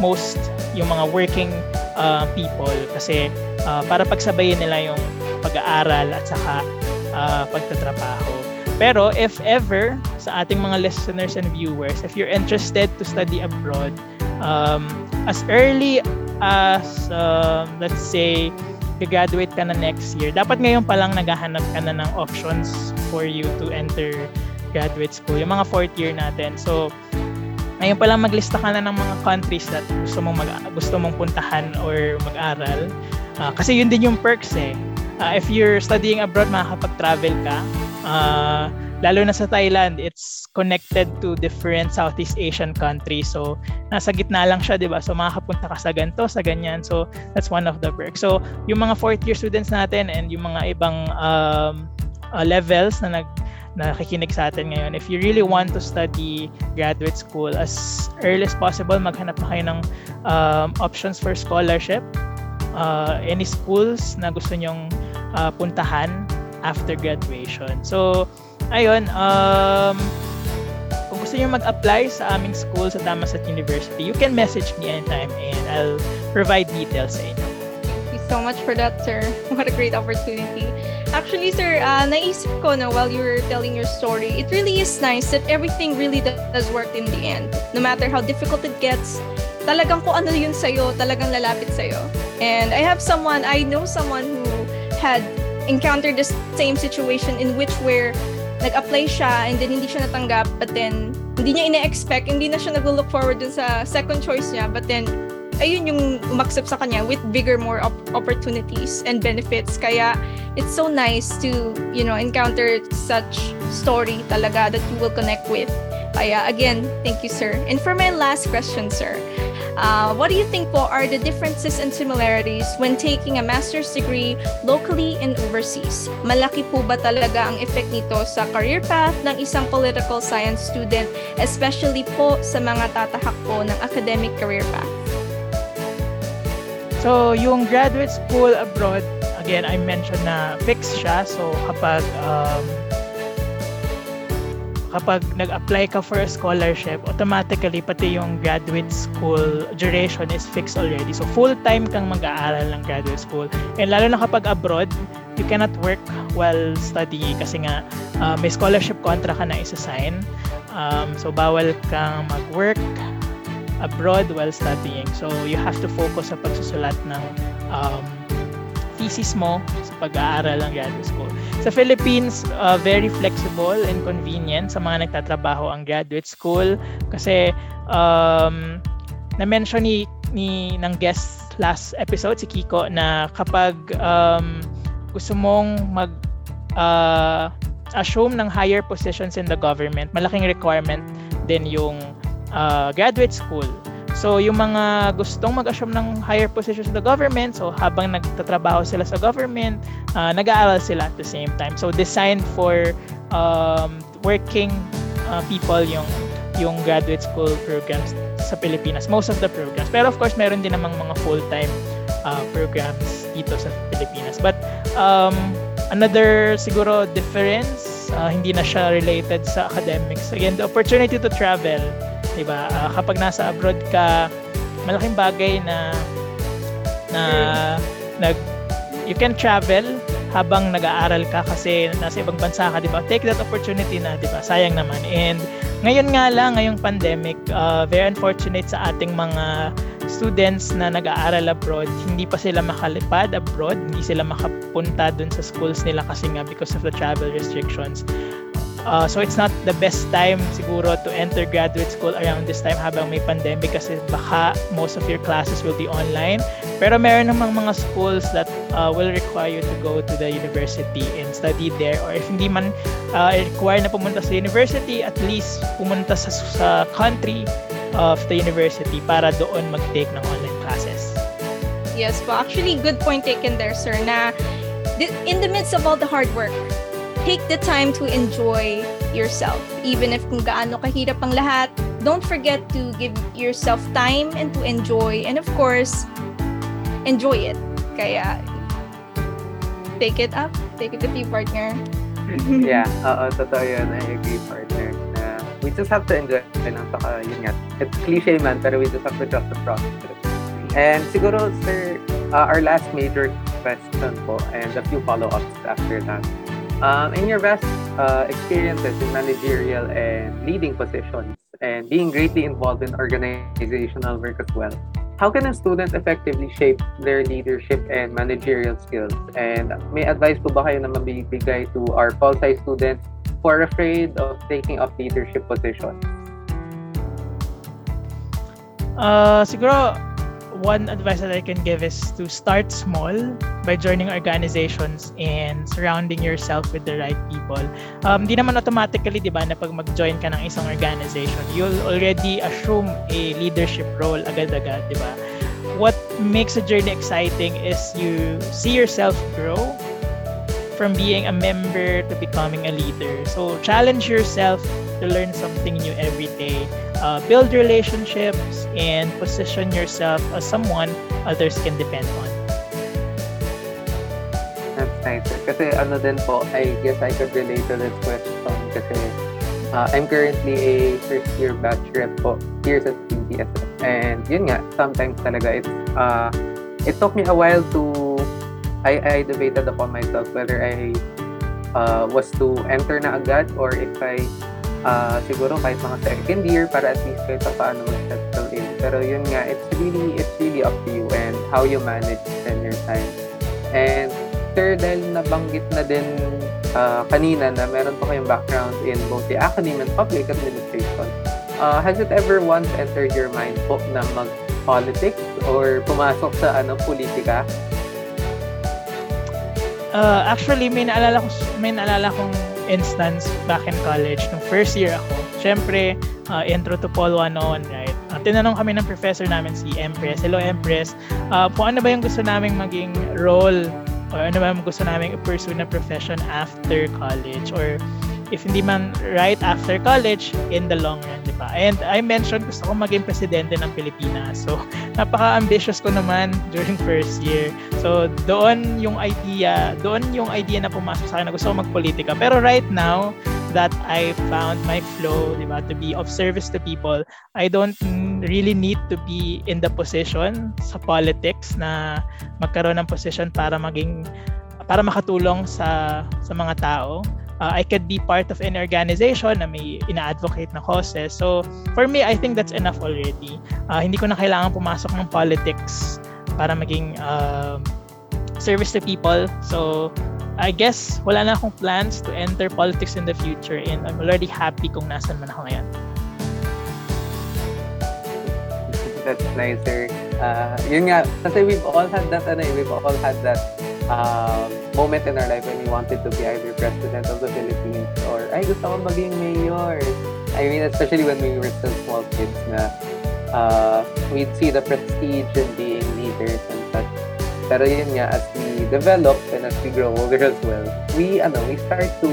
most yung mga working uh, people kasi uh, para pagsabayin nila yung pag-aaral at saka uh, pagtatrabaho. Pero if ever sa ating mga listeners and viewers, if you're interested to study abroad, um, as early as um, let's say graduate ka na next year, dapat ngayon pa lang naghahanap ka na ng options for you to enter graduate school. Yung mga fourth year natin. So, ngayon pa lang maglista ka na ng mga countries that gusto mong mag gusto mong puntahan or mag-aral. Uh, kasi yun din yung perks eh uh, if you're studying abroad, makakapag-travel ka. Uh, lalo na sa Thailand, it's connected to different Southeast Asian countries. So, nasa gitna lang siya, di ba? So, makakapunta ka sa ganito, sa ganyan. So, that's one of the perks. So, yung mga fourth year students natin and yung mga ibang um, uh, levels na nag nakikinig sa atin ngayon, if you really want to study graduate school as early as possible, maghanap na kayo ng um, options for scholarship. Uh, any schools na gusto nyong uh, puntahan after graduation. So, ayun, um, kung gusto niyo mag-apply sa aming school sa Tamaset University, you can message me anytime and I'll provide details sa inyo. Thank you so much for that, sir. What a great opportunity. Actually, sir, uh, naisip ko na while you were telling your story, it really is nice that everything really does work in the end. No matter how difficult it gets, talagang kung ano yun sa'yo, talagang lalapit sa'yo. And I have someone, I know someone who had encountered the same situation in which where nag-apply siya and then hindi siya natanggap but then hindi niya ina-expect, hindi na siya nag-look forward dun sa second choice niya but then ayun yung umaksep sa kanya with bigger more op- opportunities and benefits kaya it's so nice to you know encounter such story talaga that you will connect with kaya again thank you sir and for my last question sir Uh, what do you think po are the differences and similarities when taking a master's degree locally and overseas? Malaki po ba talaga ang effect nito sa career path ng isang political science student, especially po sa mga tatahak po ng academic career path? So, yung graduate school abroad, again, I mentioned na fixed siya. So, kapag um, kapag nag-apply ka for a scholarship, automatically pati yung graduate school duration is fixed already. So full-time kang mag-aaral ng graduate school. And lalo na kapag abroad, you cannot work while studying kasi nga uh, may scholarship contract ka na isa-sign. Um, so bawal kang mag-work abroad while studying. So you have to focus sa pagsusulat ng um, thesis mo sa pag-aaral ng graduate school. Sa Philippines, uh, very flexible and convenient sa mga nagtatrabaho ang graduate school kasi um, na-mention ni, ni ng guest last episode si Kiko na kapag um, gusto mong mag uh, assume ng higher positions in the government, malaking requirement din yung uh, graduate school. So, yung mga gustong mag-assume ng higher positions in the government, so habang nagtatrabaho sila sa government, uh, nag-aaral sila at the same time. So, designed for um, working uh, people yung yung graduate school programs sa Pilipinas. Most of the programs. Pero of course, meron din namang mga full-time uh, programs dito sa Pilipinas. But um, another siguro difference, uh, hindi na siya related sa academics. Again, the opportunity to travel, 'di ba? Uh, kapag nasa abroad ka, malaking bagay na na nag you can travel habang nag-aaral ka kasi nasa ibang bansa ka, 'di ba? Take that opportunity na, 'di ba? Sayang naman. And ngayon nga lang, ngayong pandemic, uh, very unfortunate sa ating mga students na nag-aaral abroad, hindi pa sila makalipad abroad, hindi sila makapunta dun sa schools nila kasi nga because of the travel restrictions. Uh, so it's not the best time siguro to enter graduate school around this time habang may pandemic kasi baka most of your classes will be online. Pero meron namang mga schools that uh, will require you to go to the university and study there or if hindi man uh, require na pumunta sa university, at least pumunta sa, sa country of the university para doon mag-take ng online classes. Yes po. Actually, good point taken there, sir, na in the midst of all the hard work, take the time to enjoy yourself. Even if kung gaano kahirap ang lahat, don't forget to give yourself time and to enjoy. And of course, enjoy it. Kaya, take it up. Take it up, you partner. yeah, oo, totoo yun. I agree, partner. Uh, we just have to enjoy it lang. Saka, yun nga. It's cliche man, pero we just have to trust the process. And siguro, sir, uh, our last major question po and a few follow-ups after that. Um, in your vast uh, experiences in managerial and leading positions and being greatly involved in organizational work as well, how can a student effectively shape their leadership and managerial skills? And may advice po ba kayo na mabibigay to our fall-size students who are afraid of taking up leadership positions? Uh, siguro, one advice that I can give is to start small by joining organizations and surrounding yourself with the right people. Um, di naman automatically, di ba, na pag mag-join ka ng isang organization, you'll already assume a leadership role agad-agad, di ba? What makes a journey exciting is you see yourself grow from being a member to becoming a leader. So challenge yourself to learn something new every day. Uh, build relationships and position yourself as someone others can depend on. That's nice. Kasi ano din po, I guess I could relate to this question kasi uh, I'm currently a first year batch rep po here sa. And yun nga, sometimes talaga uh, it took me a while to, I, I debated upon myself whether I uh, was to enter na agad or if I uh, siguro kahit mga second year para at least kahit paano mag-settle in. Pero yun nga, it's really, it's really up to you and how you manage then your time. And sir, dahil nabanggit na din uh, kanina na meron pa kayong background in both the academy and public administration, uh, has it ever once entered your mind po na mag-politics or pumasok sa ano politika? Uh, actually, may naalala ko, may naalala kong instance back in college, nung first year ako. Siyempre, uh, intro to Paul 101, right? Uh, tinanong kami ng professor namin, si Empress. Hello, Empress. Uh, kung ano ba yung gusto naming maging role or ano ba yung gusto naming pursue na profession after college or if hindi man right after college in the long run, di ba? And I mentioned gusto ko maging presidente ng Pilipinas. So, napaka-ambitious ko naman during first year. So, doon yung idea, doon yung idea na pumasok sa akin na gusto ko magpolitika. Pero right now, that I found my flow, di ba, to be of service to people, I don't really need to be in the position sa politics na magkaroon ng position para maging para makatulong sa sa mga tao uh, I could be part of an organization na may ina-advocate na causes. So, for me, I think that's enough already. Uh, hindi ko na kailangan pumasok ng politics para maging uh, service to people. So, I guess wala na akong plans to enter politics in the future and I'm already happy kung nasan man ako ngayon. That's nicer. Uh, yun nga, kasi we've all had that, ano, eh, we've all had that um, moment in our life when we wanted to be either president of the Philippines or ay gusto ko maging mayor. I mean, especially when we were still small kids na uh, we'd see the prestige in being leaders and such. Pero yun nga, as we develop and as we grow older as well, we, ano, we start to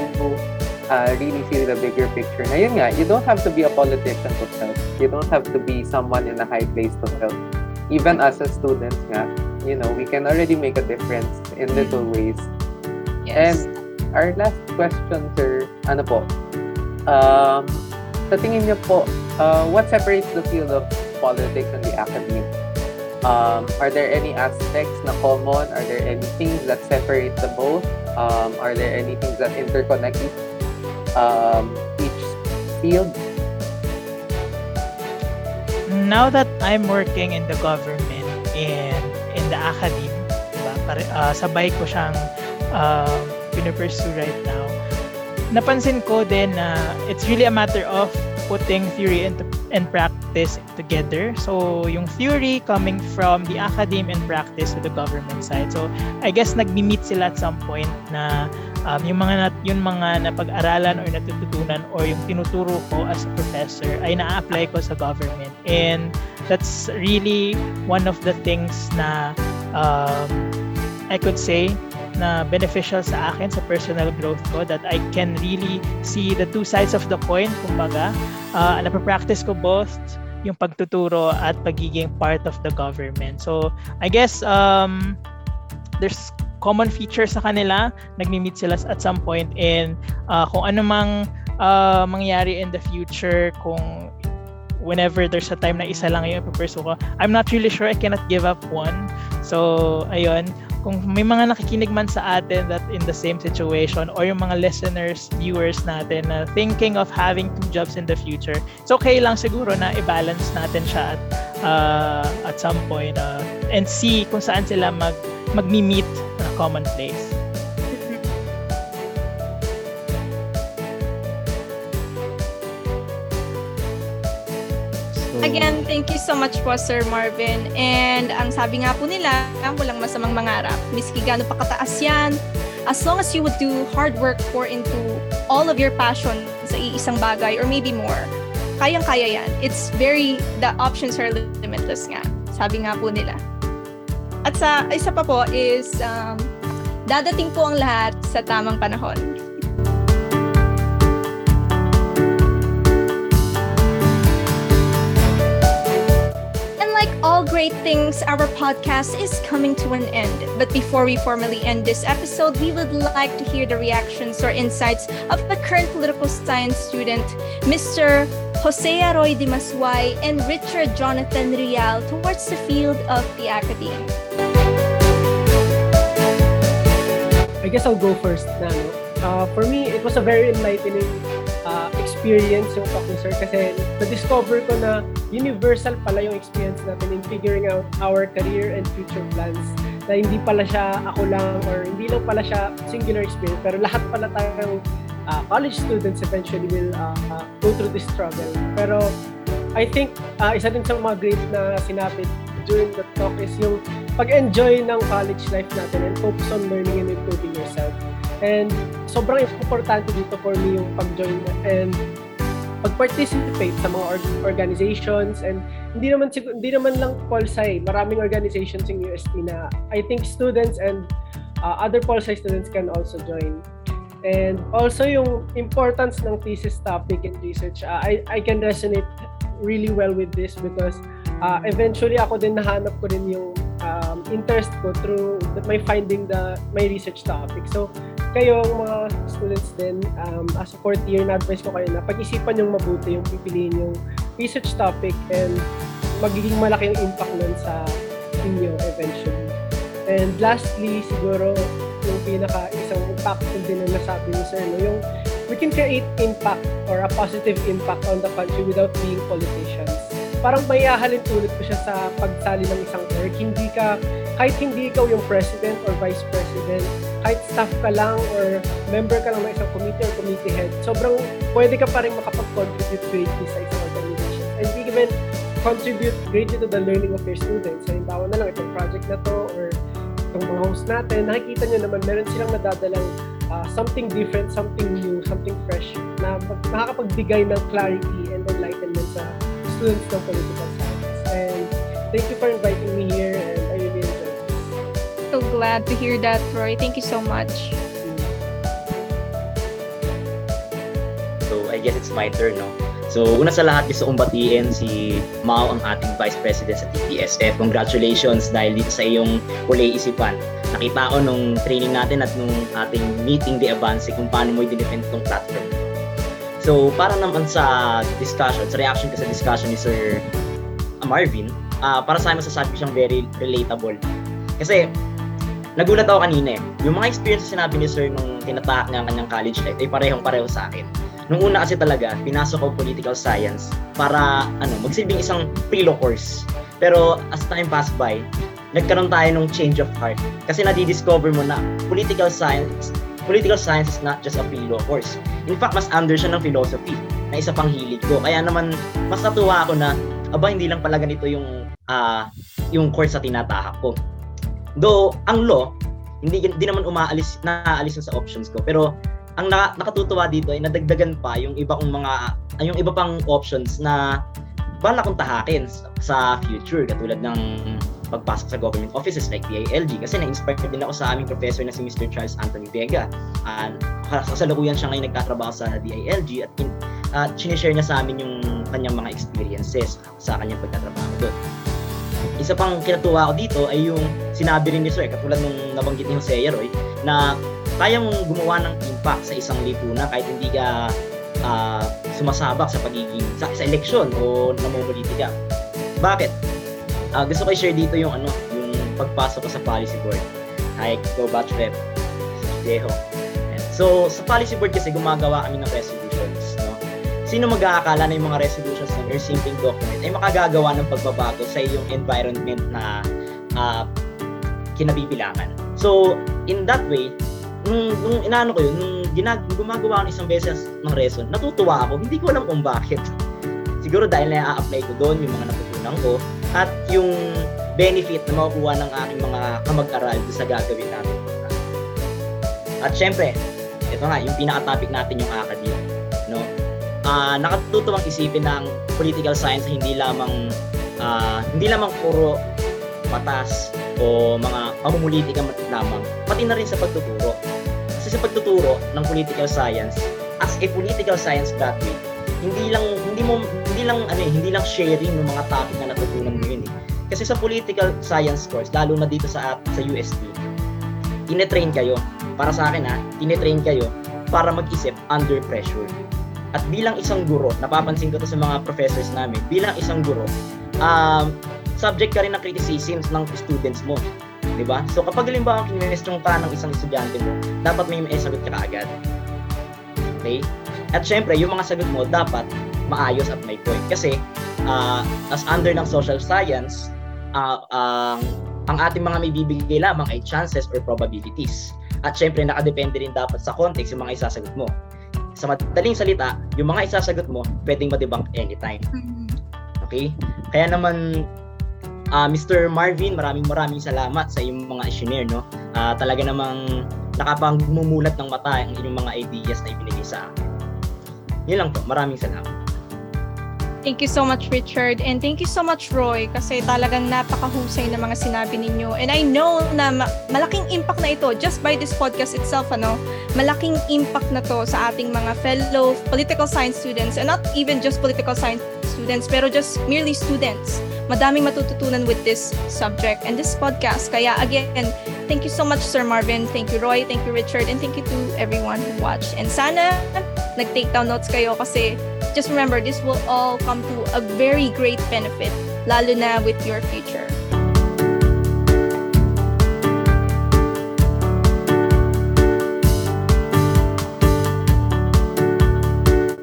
uh, really see the bigger picture. Na yun nga, you don't have to be a politician to help. You don't have to be someone in a high place to help. Even as a student nga, you know, we can already make a difference in little ways. Yes. And our last question, sir, ano po? Um, sa tingin niyo po, uh, what separates the field of politics and the academy? Um, are there any aspects na common? Are there any things that separate the both? Um, are there any things that interconnect each, um, each field? Now that I'm working in the government and in the academy, diba, pare, uh, sabay ko siyang uh, pinipursue right now, napansin ko din na it's really a matter of putting theory and, and practice together. So, yung theory coming from the academe and practice to the government side. So, I guess nagmi-meet sila at some point na um, yung mga nat, yung mga napag-aralan or natututunan or yung tinuturo ko as a professor ay na-apply ko sa government. And that's really one of the things na um, I could say na beneficial sa akin sa personal growth ko that I can really see the two sides of the coin kumbaga uh, napapractice ko both yung pagtuturo at pagiging part of the government so I guess um, there's common features sa kanila nagmi-meet sila at some point and uh, kung ano mang uh, mangyari in the future kung whenever there's a time na isa lang yung ipapursue ko I'm not really sure I cannot give up one. So ayun kung may mga nakikinig man sa atin that in the same situation or yung mga listeners, viewers natin na thinking of having two jobs in the future, it's okay lang siguro na i-balance natin siya at, uh, at some point uh, and see kung saan sila mag magmi-meet na common place. Again, thank you so much po, Sir Marvin. And ang sabi nga po nila, walang masamang mangarap. Miski gaano pa kataas yan, as long as you would do hard work pour into all of your passion sa iisang bagay or maybe more, kayang-kaya yan. It's very, the options are limitless nga. Sabi nga po nila. At sa isa pa po is, um, dadating po ang lahat sa tamang panahon. all great things, our podcast is coming to an end. But before we formally end this episode, we would like to hear the reactions or insights of the current political science student, Mr. Jose Aroy de Masway and Richard Jonathan Rial towards the field of the academe. I guess I'll go first na, no? Uh, for me, it was a very enlightening uh, experience yung talk Sir kasi na-discover ko na universal pala yung experience natin in figuring out our career and future plans na hindi pala siya ako lang or hindi lang pala siya singular experience pero lahat pala tayong uh, college students eventually will uh, uh, go through this struggle. Pero I think uh, isa din sa mga great na sinabi during the talk is yung pag-enjoy ng college life natin and focus on learning and improving yourself. And sobrang importante dito for me yung pag-join and pag-participate sa mga org- organizations and hindi naman hindi naman lang Polsci, maraming organizations in UST na I think students and uh, other Polsci students can also join. And also yung importance ng thesis topic and research, uh, I, I can resonate really well with this because uh, eventually ako din nahanap ko din yung um, interest ko through the, my finding the my research topic. So kayong mga students din, um, as a fourth year, na-advise ko kayo na pag-isipan yung mabuti yung pipiliin yung research topic and magiging malaki yung impact nun sa inyo eventually. And lastly, siguro, pinaka isang impactful din na nasabi ni Sir, no, yung we can create impact or a positive impact on the country without being politicians. Parang mayahalin ulit ko siya sa pagsali ng isang work. Hindi ka, kahit hindi ikaw yung president or vice president, kahit staff ka lang or member ka lang ng isang committee or committee head, sobrang pwede ka pa rin makapag-contribute greatly sa isang organization. And even contribute greatly to the learning of your students. Halimbawa na lang itong project na to or itong mga host natin, nakikita nyo naman meron silang nadadalang uh, something different, something new, something fresh na makakapagbigay ng clarity and enlightenment sa students ng political science. And thank you for inviting me here and I really enjoyed it. So glad to hear that, Roy. Thank you so much. So I guess it's my turn, no? So, una sa lahat, gusto kong batiin si Mao, ang ating Vice President sa TPSF. Congratulations dahil dito sa iyong uli isipan. Nakita ko nung training natin at nung ating meeting de avance kung paano mo i-defend tong platform. So, para naman sa discussion, sa reaction ka sa discussion ni Sir Marvin, uh, para sa akin masasabi ko siyang very relatable. Kasi, nagulat ako kanina eh. Yung mga experience na sinabi ni Sir nung tinatahak niya ang kanyang college life ay parehong-pareho sa akin. Nung una kasi talaga, pinasok ko political science para ano, magsilbing isang prilo course. Pero as time passed by, nagkaroon tayo ng change of heart. Kasi nadi-discover mo na political science political science is not just a philo course. In fact, mas under siya ng philosophy na isa pang hilig ko. Kaya naman, mas natuwa ako na, aba, hindi lang pala ganito yung, uh, yung course sa tinatahak ko. Though, ang law, hindi, hindi naman umaalis, naaalis sa options ko. Pero, ang naka, nakatutuwa dito ay nadagdagan pa yung iba kong mga, yung iba pang options na bala kong tahakin sa future katulad ng pagpasok sa government offices like DILG kasi na-inspired din ako sa aming professor na si Mr. Charles Anthony Vega. Uh, kasalukuyan siya ngayon nagtatrabaho sa DILG at in, uh, sinishare niya sa amin yung kanyang mga experiences sa kanyang pagtatrabaho doon. Isa pang kinatuwa ko dito ay yung sinabi rin ni Sir, katulad nung nabanggit ni Jose Roy, na kaya mong gumawa ng impact sa isang lipunan kahit hindi ka uh, sumasabak sa pagiging sa, sa eleksyon o namumulitika. Bakit? Uh, gusto ko i-share dito yung ano, yung pagpasok ko sa policy board. Hi, go batch rep. Deho. So, sa policy board kasi gumagawa kami ng resolutions, no? Sino mag-aakala na yung mga resolutions ng or simpleng document ay makagagawa ng pagbabago sa iyong environment na uh, kinabibilangan. So, in that way, nung, nung inaano ko yun, nung ginag gumagawa ko isang beses ng reson, natutuwa ako. Hindi ko alam kung bakit. Siguro dahil na-apply ko doon yung mga natutunan ko at yung benefit na makukuha ng aking mga kamag-aral sa gagawin natin. At syempre, ito nga, yung pinaka-topic natin yung academia. No? Uh, nakatutuwang isipin ng political science hindi lamang uh, hindi lamang puro batas o mga pamumulitika lamang, pati na rin sa pagtuturo. Kasi sa pagtuturo ng political science, as a political science graduate, hindi lang hindi mo hindi lang ano eh, hindi lang sharing ng mga topic na natutunan mo yun eh. Kasi sa political science course, lalo na dito sa sa UST, tinetrain kayo. Para sa akin ha, tinetrain kayo para mag-isip under pressure. At bilang isang guro, napapansin ko to sa mga professors namin, bilang isang guro, um, subject ka rin ng criticisms ng students mo. 'Di ba? So kapag halimbawa kinwestiyon ka ng isang estudyante mo, dapat may may sagot ka agad. Okay? At syempre, yung mga sagot mo dapat maayos at may point kasi uh, as under ng social science, uh, uh, ang ating mga may bibigay lamang ay chances or probabilities. At syempre, nakadepende rin dapat sa context yung mga isasagot mo. Sa madaling salita, yung mga isasagot mo, pwedeng ma-debunk anytime. Mm-hmm. Okay? Kaya naman, Uh, Mr. Marvin, maraming maraming salamat sa iyong mga engineer, no? Uh, talaga namang nakapangmumulat ng mata ang inyong mga ideas na ibinigay sa akin. Yun lang po. Maraming salamat. Thank you so much, Richard. And thank you so much, Roy, kasi talagang napakahusay na mga sinabi ninyo. And I know na ma- malaking impact na ito just by this podcast itself, ano? Malaking impact na to sa ating mga fellow political science students and not even just political science students, pero just merely students. Madaming matututunan with this subject and this podcast. Kaya again, thank you so much, Sir Marvin. Thank you, Roy. Thank you, Richard. And thank you to everyone who watched. And sana nag-take down notes kayo kasi just remember, this will all come to a very great benefit, lalo na with your future.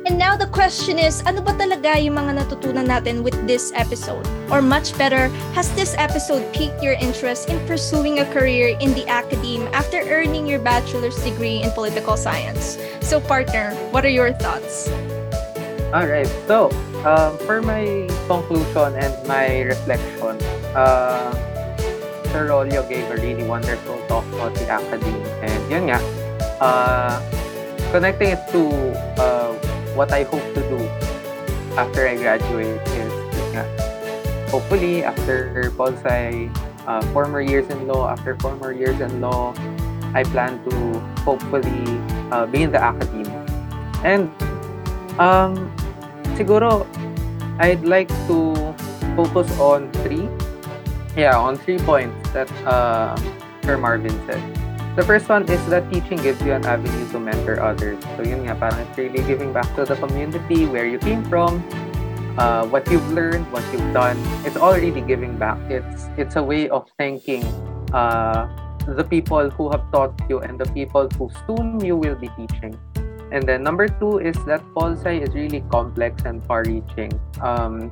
And now the question is, ano ba talaga yung mga natutunan natin with this episode? Or much better, has this episode piqued your interest in pursuing a career in the academe after earning your bachelor's degree in political science? So partner, what are your thoughts? All right. So, um, for my conclusion and my reflection, uh, Sir Rolio gave a really wonderful talk about the academy. And yun nga, uh, connecting it to uh, what I hope to do after I graduate is, nga, hopefully after Pulsai, uh, four more years in law, after four more years in law, I plan to hopefully uh, be in the academy. And um, siguro, I'd like to focus on three. Yeah, on three points that uh, Sir Marvin said. The first one is that teaching gives you an avenue to mentor others. So yun nga, parang it's really giving back to the community where you came from, uh, what you've learned, what you've done. It's already giving back. It's it's a way of thanking uh, the people who have taught you and the people who soon you will be teaching. And then number two is that Polsai is really complex and far-reaching. Um,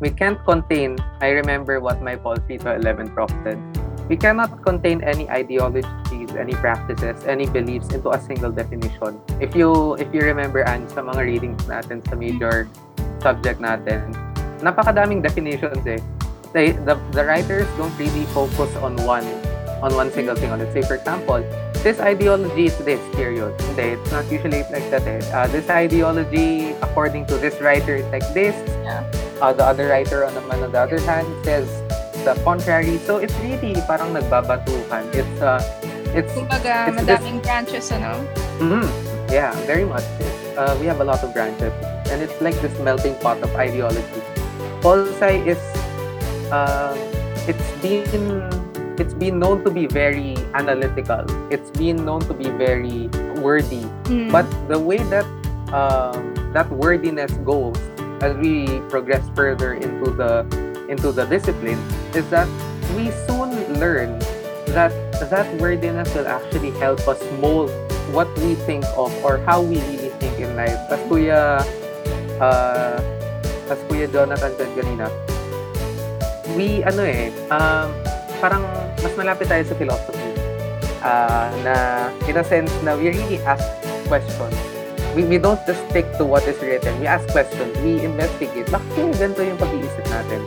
we can't contain. I remember what my Pol 3 to 11 prof said. We cannot contain any ideologies, any practices, any beliefs into a single definition. If you if you remember and sa mga readings natin sa major subject natin, napakadaming definitions eh. They, the, the writers don't really focus on one on one single thing. Let's say, for example, this ideology is this, period. Hindi, it's not usually like that eh. Uh, this ideology, according to this writer, is like this. Yeah. Uh, the other writer, on, naman, on the other hand, says the contrary. So, it's really parang nagbabatuhan. It's, uh, it's, Kumbaga, It's this- madaming branches, ano? Mhm. Yeah, very much. Uh, we have a lot of branches, and it's like this melting pot of ideology. Polsai is, uh, it's been, it's been known to be very analytical. It's been known to be very wordy. Mm. But the way that um, that wordiness goes as we progress further into the into the discipline is that we soon learn that that wordiness will actually help us mold what we think of or how we really think in life. As Kuya uh, as Kuya Jonathan said kanina, we ano eh, um, parang mas malapit tayo sa philosophy. Uh, na in a sense na we really ask questions. We, we don't just stick to what is written. We ask questions. We investigate. Bakit kaya ganito yung pag-iisip natin?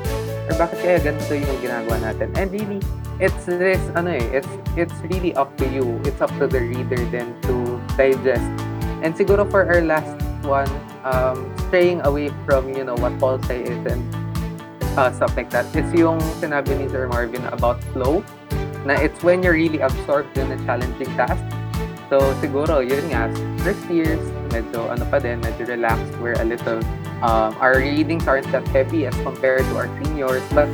Or bakit kaya ganito yung ginagawa natin? And really, it's this, ano eh, it's, it's really up to you. It's up to the reader then to digest. And siguro for our last one, um, straying away from, you know, what Paul say is and uh, stuff like that, is yung sinabi ni Sir Marvin about flow na it's when you're really absorbed in a challenging task. So, siguro, yun nga, first years, medyo ano pa din, medyo relaxed. We're a little, um, our readings aren't that heavy as compared to our seniors. But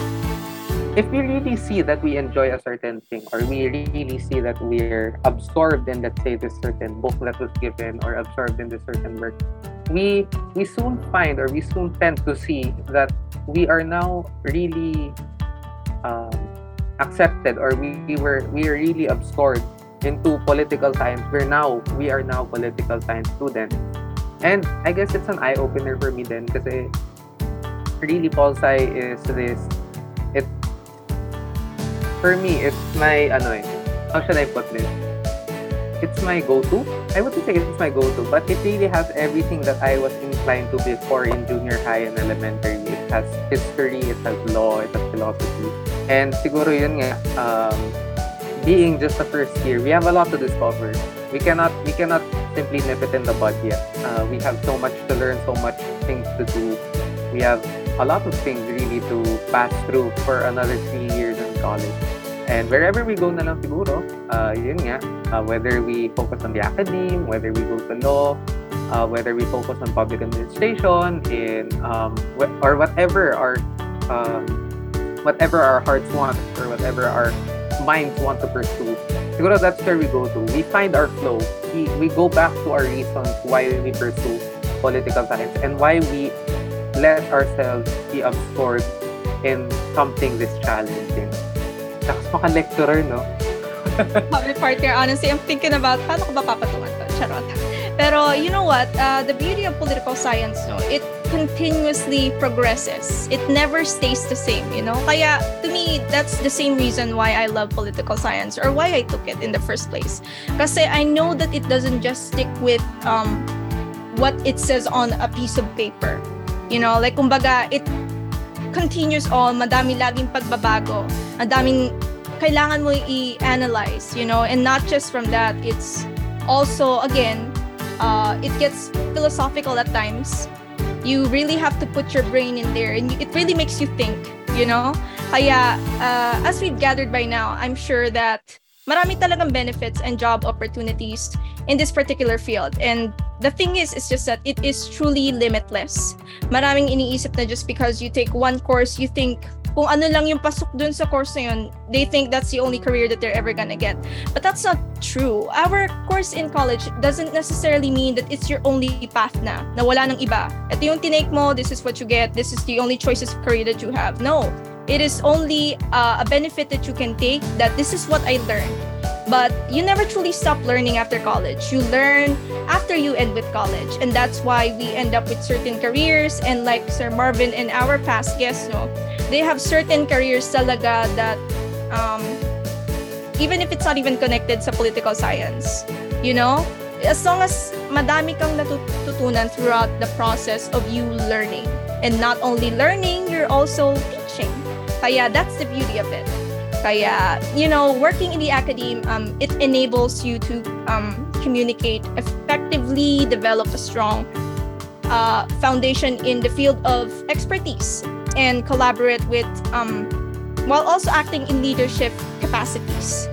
if we really see that we enjoy a certain thing or we really see that we're absorbed in, let's say, this certain book that was given or absorbed in this certain work, we we soon find or we soon tend to see that we are now really um, accepted or we, we were we are really absorbed into political science we're now we are now political science students and i guess it's an eye opener for me then kasi really Polsci is this. It for me it's my ano eh how should i put this? It's my go-to. I wouldn't say it's my go-to but it really has everything that i was inclined to before in junior high and elementary. It has history it has law it has philosophy and siguro yun nga, um, being just the first year, we have a lot to discover. We cannot we cannot simply nip it in the bud yet. Uh, we have so much to learn, so much things to do. We have a lot of things really to pass through for another three years in college. And wherever we go na lang siguro, uh, yun nga, uh, whether we focus on the academe, whether we go to law, uh, whether we focus on public administration, in um, or whatever our um, whatever our hearts want or whatever our minds want to pursue. Siguro that's where we go to. We find our flow. We, we go back to our reasons why we pursue political science and why we let ourselves be absorbed in something this challenging. Tapos maka-lecturer, no? Public partner, honestly, I'm thinking about paano ko ba papatungan to? Charot. Pero you know what? Uh, the beauty of political science, no, it continuously progresses. It never stays the same, you know? Kaya, to me, that's the same reason why I love political science or why I took it in the first place. Kasi I know that it doesn't just stick with um, what it says on a piece of paper. You know, like, kumbaga, it continues on, madami laging pagbabago, ang daming kailangan mo i-analyze, you know, and not just from that, it's also, again, uh, it gets philosophical at times. You really have to put your brain in there, and it really makes you think, you know? Kaya, uh, as we've gathered by now, I'm sure that marami talagang benefits and job opportunities in this particular field. And the thing is, it's just that it is truly limitless. Maraming iniisip na just because you take one course, you think kung ano lang yung pasok dun sa course na yun, they think that's the only career that they're ever gonna get. But that's not true. Our course in college doesn't necessarily mean that it's your only path na, na wala ng iba. Ito yung tinake mo, this is what you get, this is the only choices of career that you have. No. It is only uh, a benefit that you can take that this is what I learned. But you never truly stop learning after college. You learn after you end with college. And that's why we end up with certain careers. And like Sir Marvin and our past guests, no, they have certain careers talaga that um, even if it's not even connected sa political science, you know, as long as madami kang natututunan throughout the process of you learning. And not only learning, you're also teaching. Kaya that's the beauty of it. Kaya, you know, working in the academe, um, it enables you to um, communicate effectively, develop a strong uh, foundation in the field of expertise, and collaborate with, um, while also acting in leadership capacities.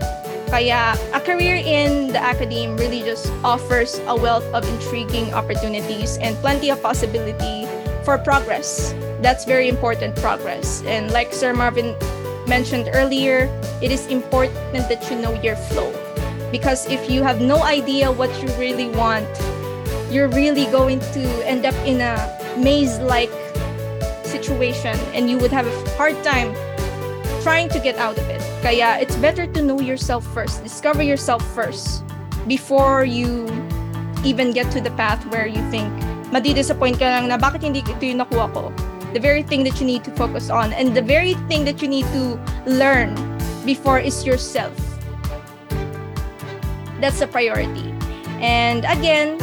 Kaya, a career in the academe really just offers a wealth of intriguing opportunities and plenty of possibility for progress. That's very important progress. And like Sir Marvin mentioned earlier, it is important that you know your flow. Because if you have no idea what you really want, you're really going to end up in a maze like situation and you would have a hard time trying to get out of it. Kaya it's better to know yourself first, discover yourself first before you even get to the path where you think madi-disappoint ka lang na bakit hindi ito yung nakuha ko the very thing that you need to focus on and the very thing that you need to learn before is yourself. That's a priority. And again,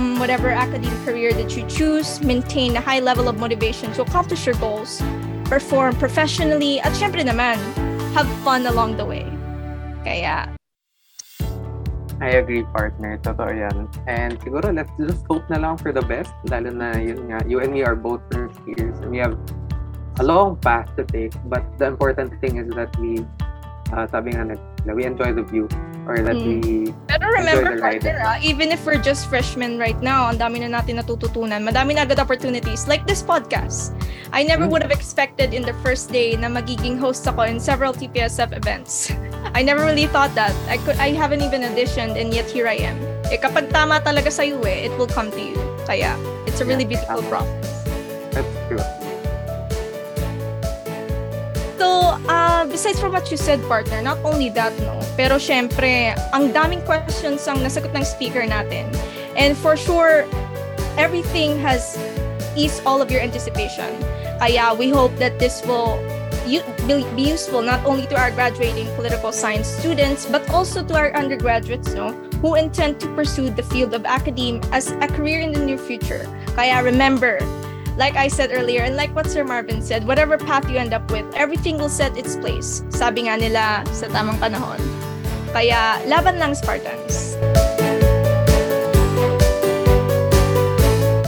mm, whatever academic career that you choose, maintain a high level of motivation to accomplish your goals, perform professionally, at syempre naman, have fun along the way. Kaya, I agree, partner. Totoo yan. And siguro, let's just hope na lang for the best. Lalo na, yun nga, you and me are both first years. And we have a long path to take. But the important thing is that we, uh, sabi nga, we enjoy the view. Or that Mm. we, Pero remember, partner, ah, even if we're just freshmen right now, ang dami na natin natututunan. Madami na agad opportunities, like this podcast. I never Mm. would have expected in the first day na magiging host ako in several TPSF events. I never really thought that. I could I haven't even auditioned and yet here I am. Eh, kapag tama talaga sa'yo eh, it will come to you. Kaya, it's a really Yeah, beautiful tama. process. that's true. So, uh, besides from what you said, partner, not only that, no, pero syempre, ang daming questions ang nasagot ng speaker natin. And for sure, everything has eased all of your anticipation. Kaya we hope that this will be useful not only to our graduating political science students, but also to our undergraduates, no, who intend to pursue the field of academe as a career in the near future. Kaya remember, like I said earlier, and like what Sir Marvin said, whatever path you end up with, everything will set its place. Sabi nga nila sa tamang panahon. Kaya laban lang Spartans.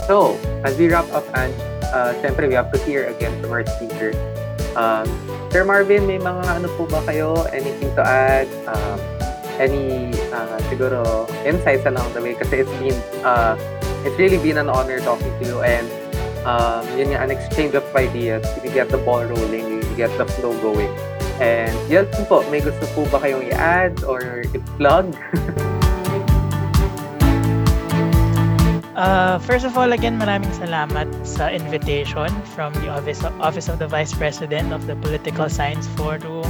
So, as we wrap up, and uh, syempre, we have to hear again from our speaker. Um, Sir Marvin, may mga ano po ba kayo? Anything to add? Um, any, uh, siguro, insights along the way? Kasi it's been, uh, it's really been an honor talking to you and um, yun nga, an exchange of ideas. We get the ball rolling, we get the flow going. And yun po, may gusto po ba kayong i-add or i-plug? Uh, first of all, again, maraming salamat sa invitation from the Office of, Office of the Vice President of the Political Science Forum,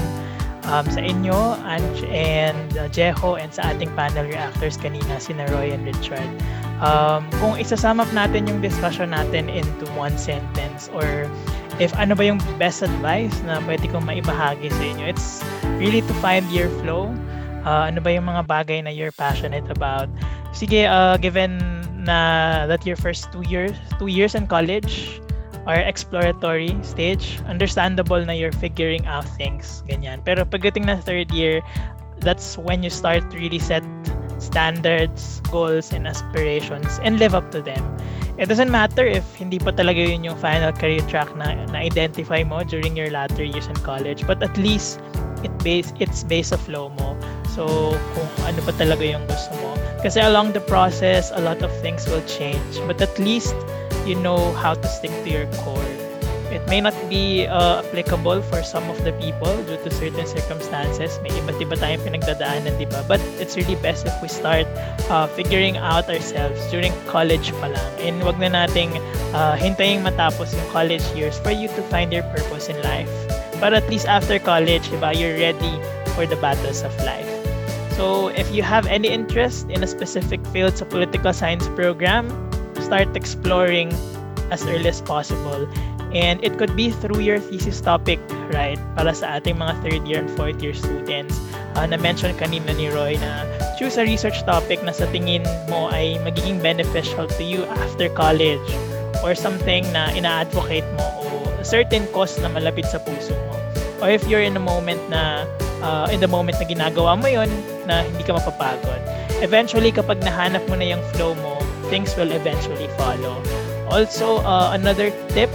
um, sa inyo, Ange and uh, Jeho, and sa ating panel reactors kanina, sina Roy and Richard. Um, kung isasum up natin yung discussion natin into one sentence or if ano ba yung best advice na pwede kong maibahagi sa inyo, it's really to find your flow. Uh, ano ba yung mga bagay na you're passionate about. Sige, uh, given na that your first two years two years in college are exploratory stage understandable na you're figuring out things ganyan pero pagdating na third year that's when you start really set standards goals and aspirations and live up to them it doesn't matter if hindi pa talaga yun yung final career track na na-identify mo during your latter years in college but at least it base it's base of flow mo So, kung ano ba talaga yung gusto mo. Kasi along the process, a lot of things will change. But at least, you know how to stick to your core. It may not be uh, applicable for some of the people due to certain circumstances. May iba't iba tayong pinagdadaanan, di ba? But it's really best if we start uh, figuring out ourselves during college pa lang. And wag na nating uh, hintayin matapos yung college years for you to find your purpose in life. But at least after college, di ba, you're ready for the battles of life. So if you have any interest in a specific field sa political science program, start exploring as early as possible. And it could be through your thesis topic, right? Para sa ating mga third year and fourth year students. Uh, na-mention kanina ni Roy na choose a research topic na sa tingin mo ay magiging beneficial to you after college or something na ina-advocate mo o certain cause na malapit sa puso mo. Or if you're in a moment na uh, in the moment na ginagawa mo yon na hindi ka mapapagod. Eventually, kapag nahanap mo na yung flow mo, things will eventually follow. Also, uh, another tip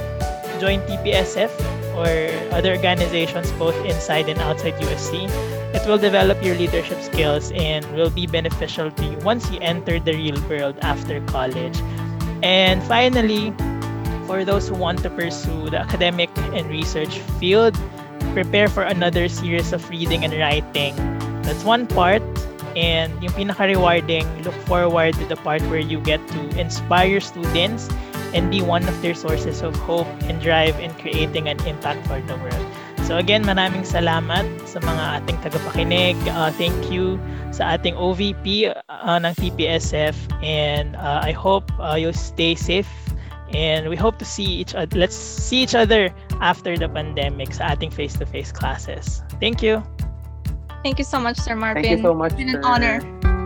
join TPSF or other organizations both inside and outside USC. It will develop your leadership skills and will be beneficial to you once you enter the real world after college. And finally, for those who want to pursue the academic and research field, prepare for another series of reading and writing. That's one part. And yung pinaka-rewarding, look forward to the part where you get to inspire students and be one of their sources of hope and drive in creating an impact for the world. So again, maraming salamat sa mga ating tagapakinig. Uh, thank you sa ating OVP uh, ng TPSF and uh, I hope uh, you'll stay safe and we hope to see each other. Let's see each other after the pandemic sa ating face-to-face classes. Thank you. Thank you so much, Sir Marvin. Thank you so much. It's been an sir. honor.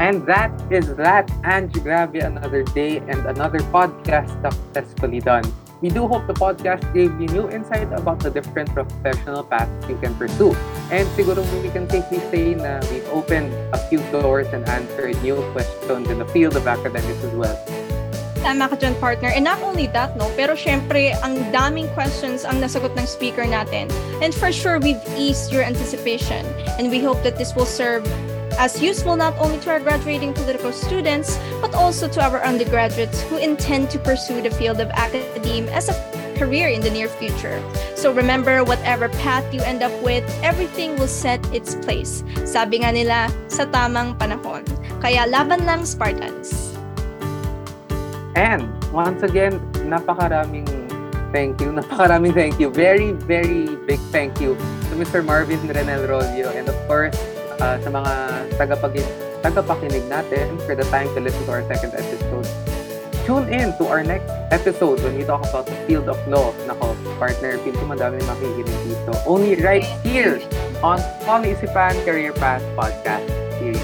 And that is that. Angie, grabe another day and another podcast successfully done. We do hope the podcast gave you new insight about the different professional paths you can pursue. And siguro we can safely say na we've opened a few doors and answered new questions in the field of academics as well. Tama ka dyan, partner. And not only that, no, pero syempre, ang daming questions ang nasagot ng speaker natin. And for sure, we've eased your anticipation. And we hope that this will serve as useful not only to our graduating political students, but also to our undergraduates who intend to pursue the field of academe as a career in the near future. So remember, whatever path you end up with, everything will set its place. Sabi nga nila, sa tamang panahon. Kaya laban lang, Spartans. And once again, napakaraming thank you. Napakaraming thank you. Very, very big thank you to Mr. Marvin Renel Rolio and of course, uh, sa mga tagapag tagapakinig natin for the time to listen to our second episode. Tune in to our next episode when we talk about the field of law. Nako, partner, feel ko madami makikinig dito. Only right here on Polyisipan Career Path Podcast Series.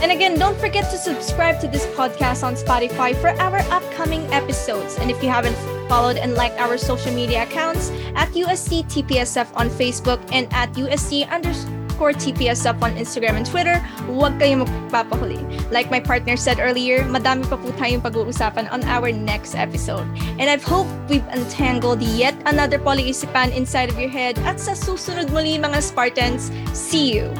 And again, don't forget to subscribe to this podcast on Spotify for our upcoming episodes. And if you haven't followed and liked our social media accounts at USC TPSF on Facebook and at USC underscore TPSF on Instagram and Twitter, huwag kayong magpapahuli. Like my partner said earlier, madami pa po tayong pag-uusapan on our next episode. And I hope we've untangled yet another polyisipan inside of your head. At sa susunod muli mga Spartans, see you!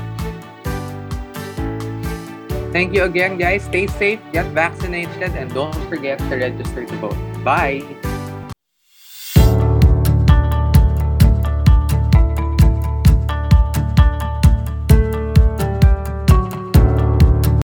Thank you again, guys. Stay safe, get vaccinated, and don't forget to register to vote. Bye.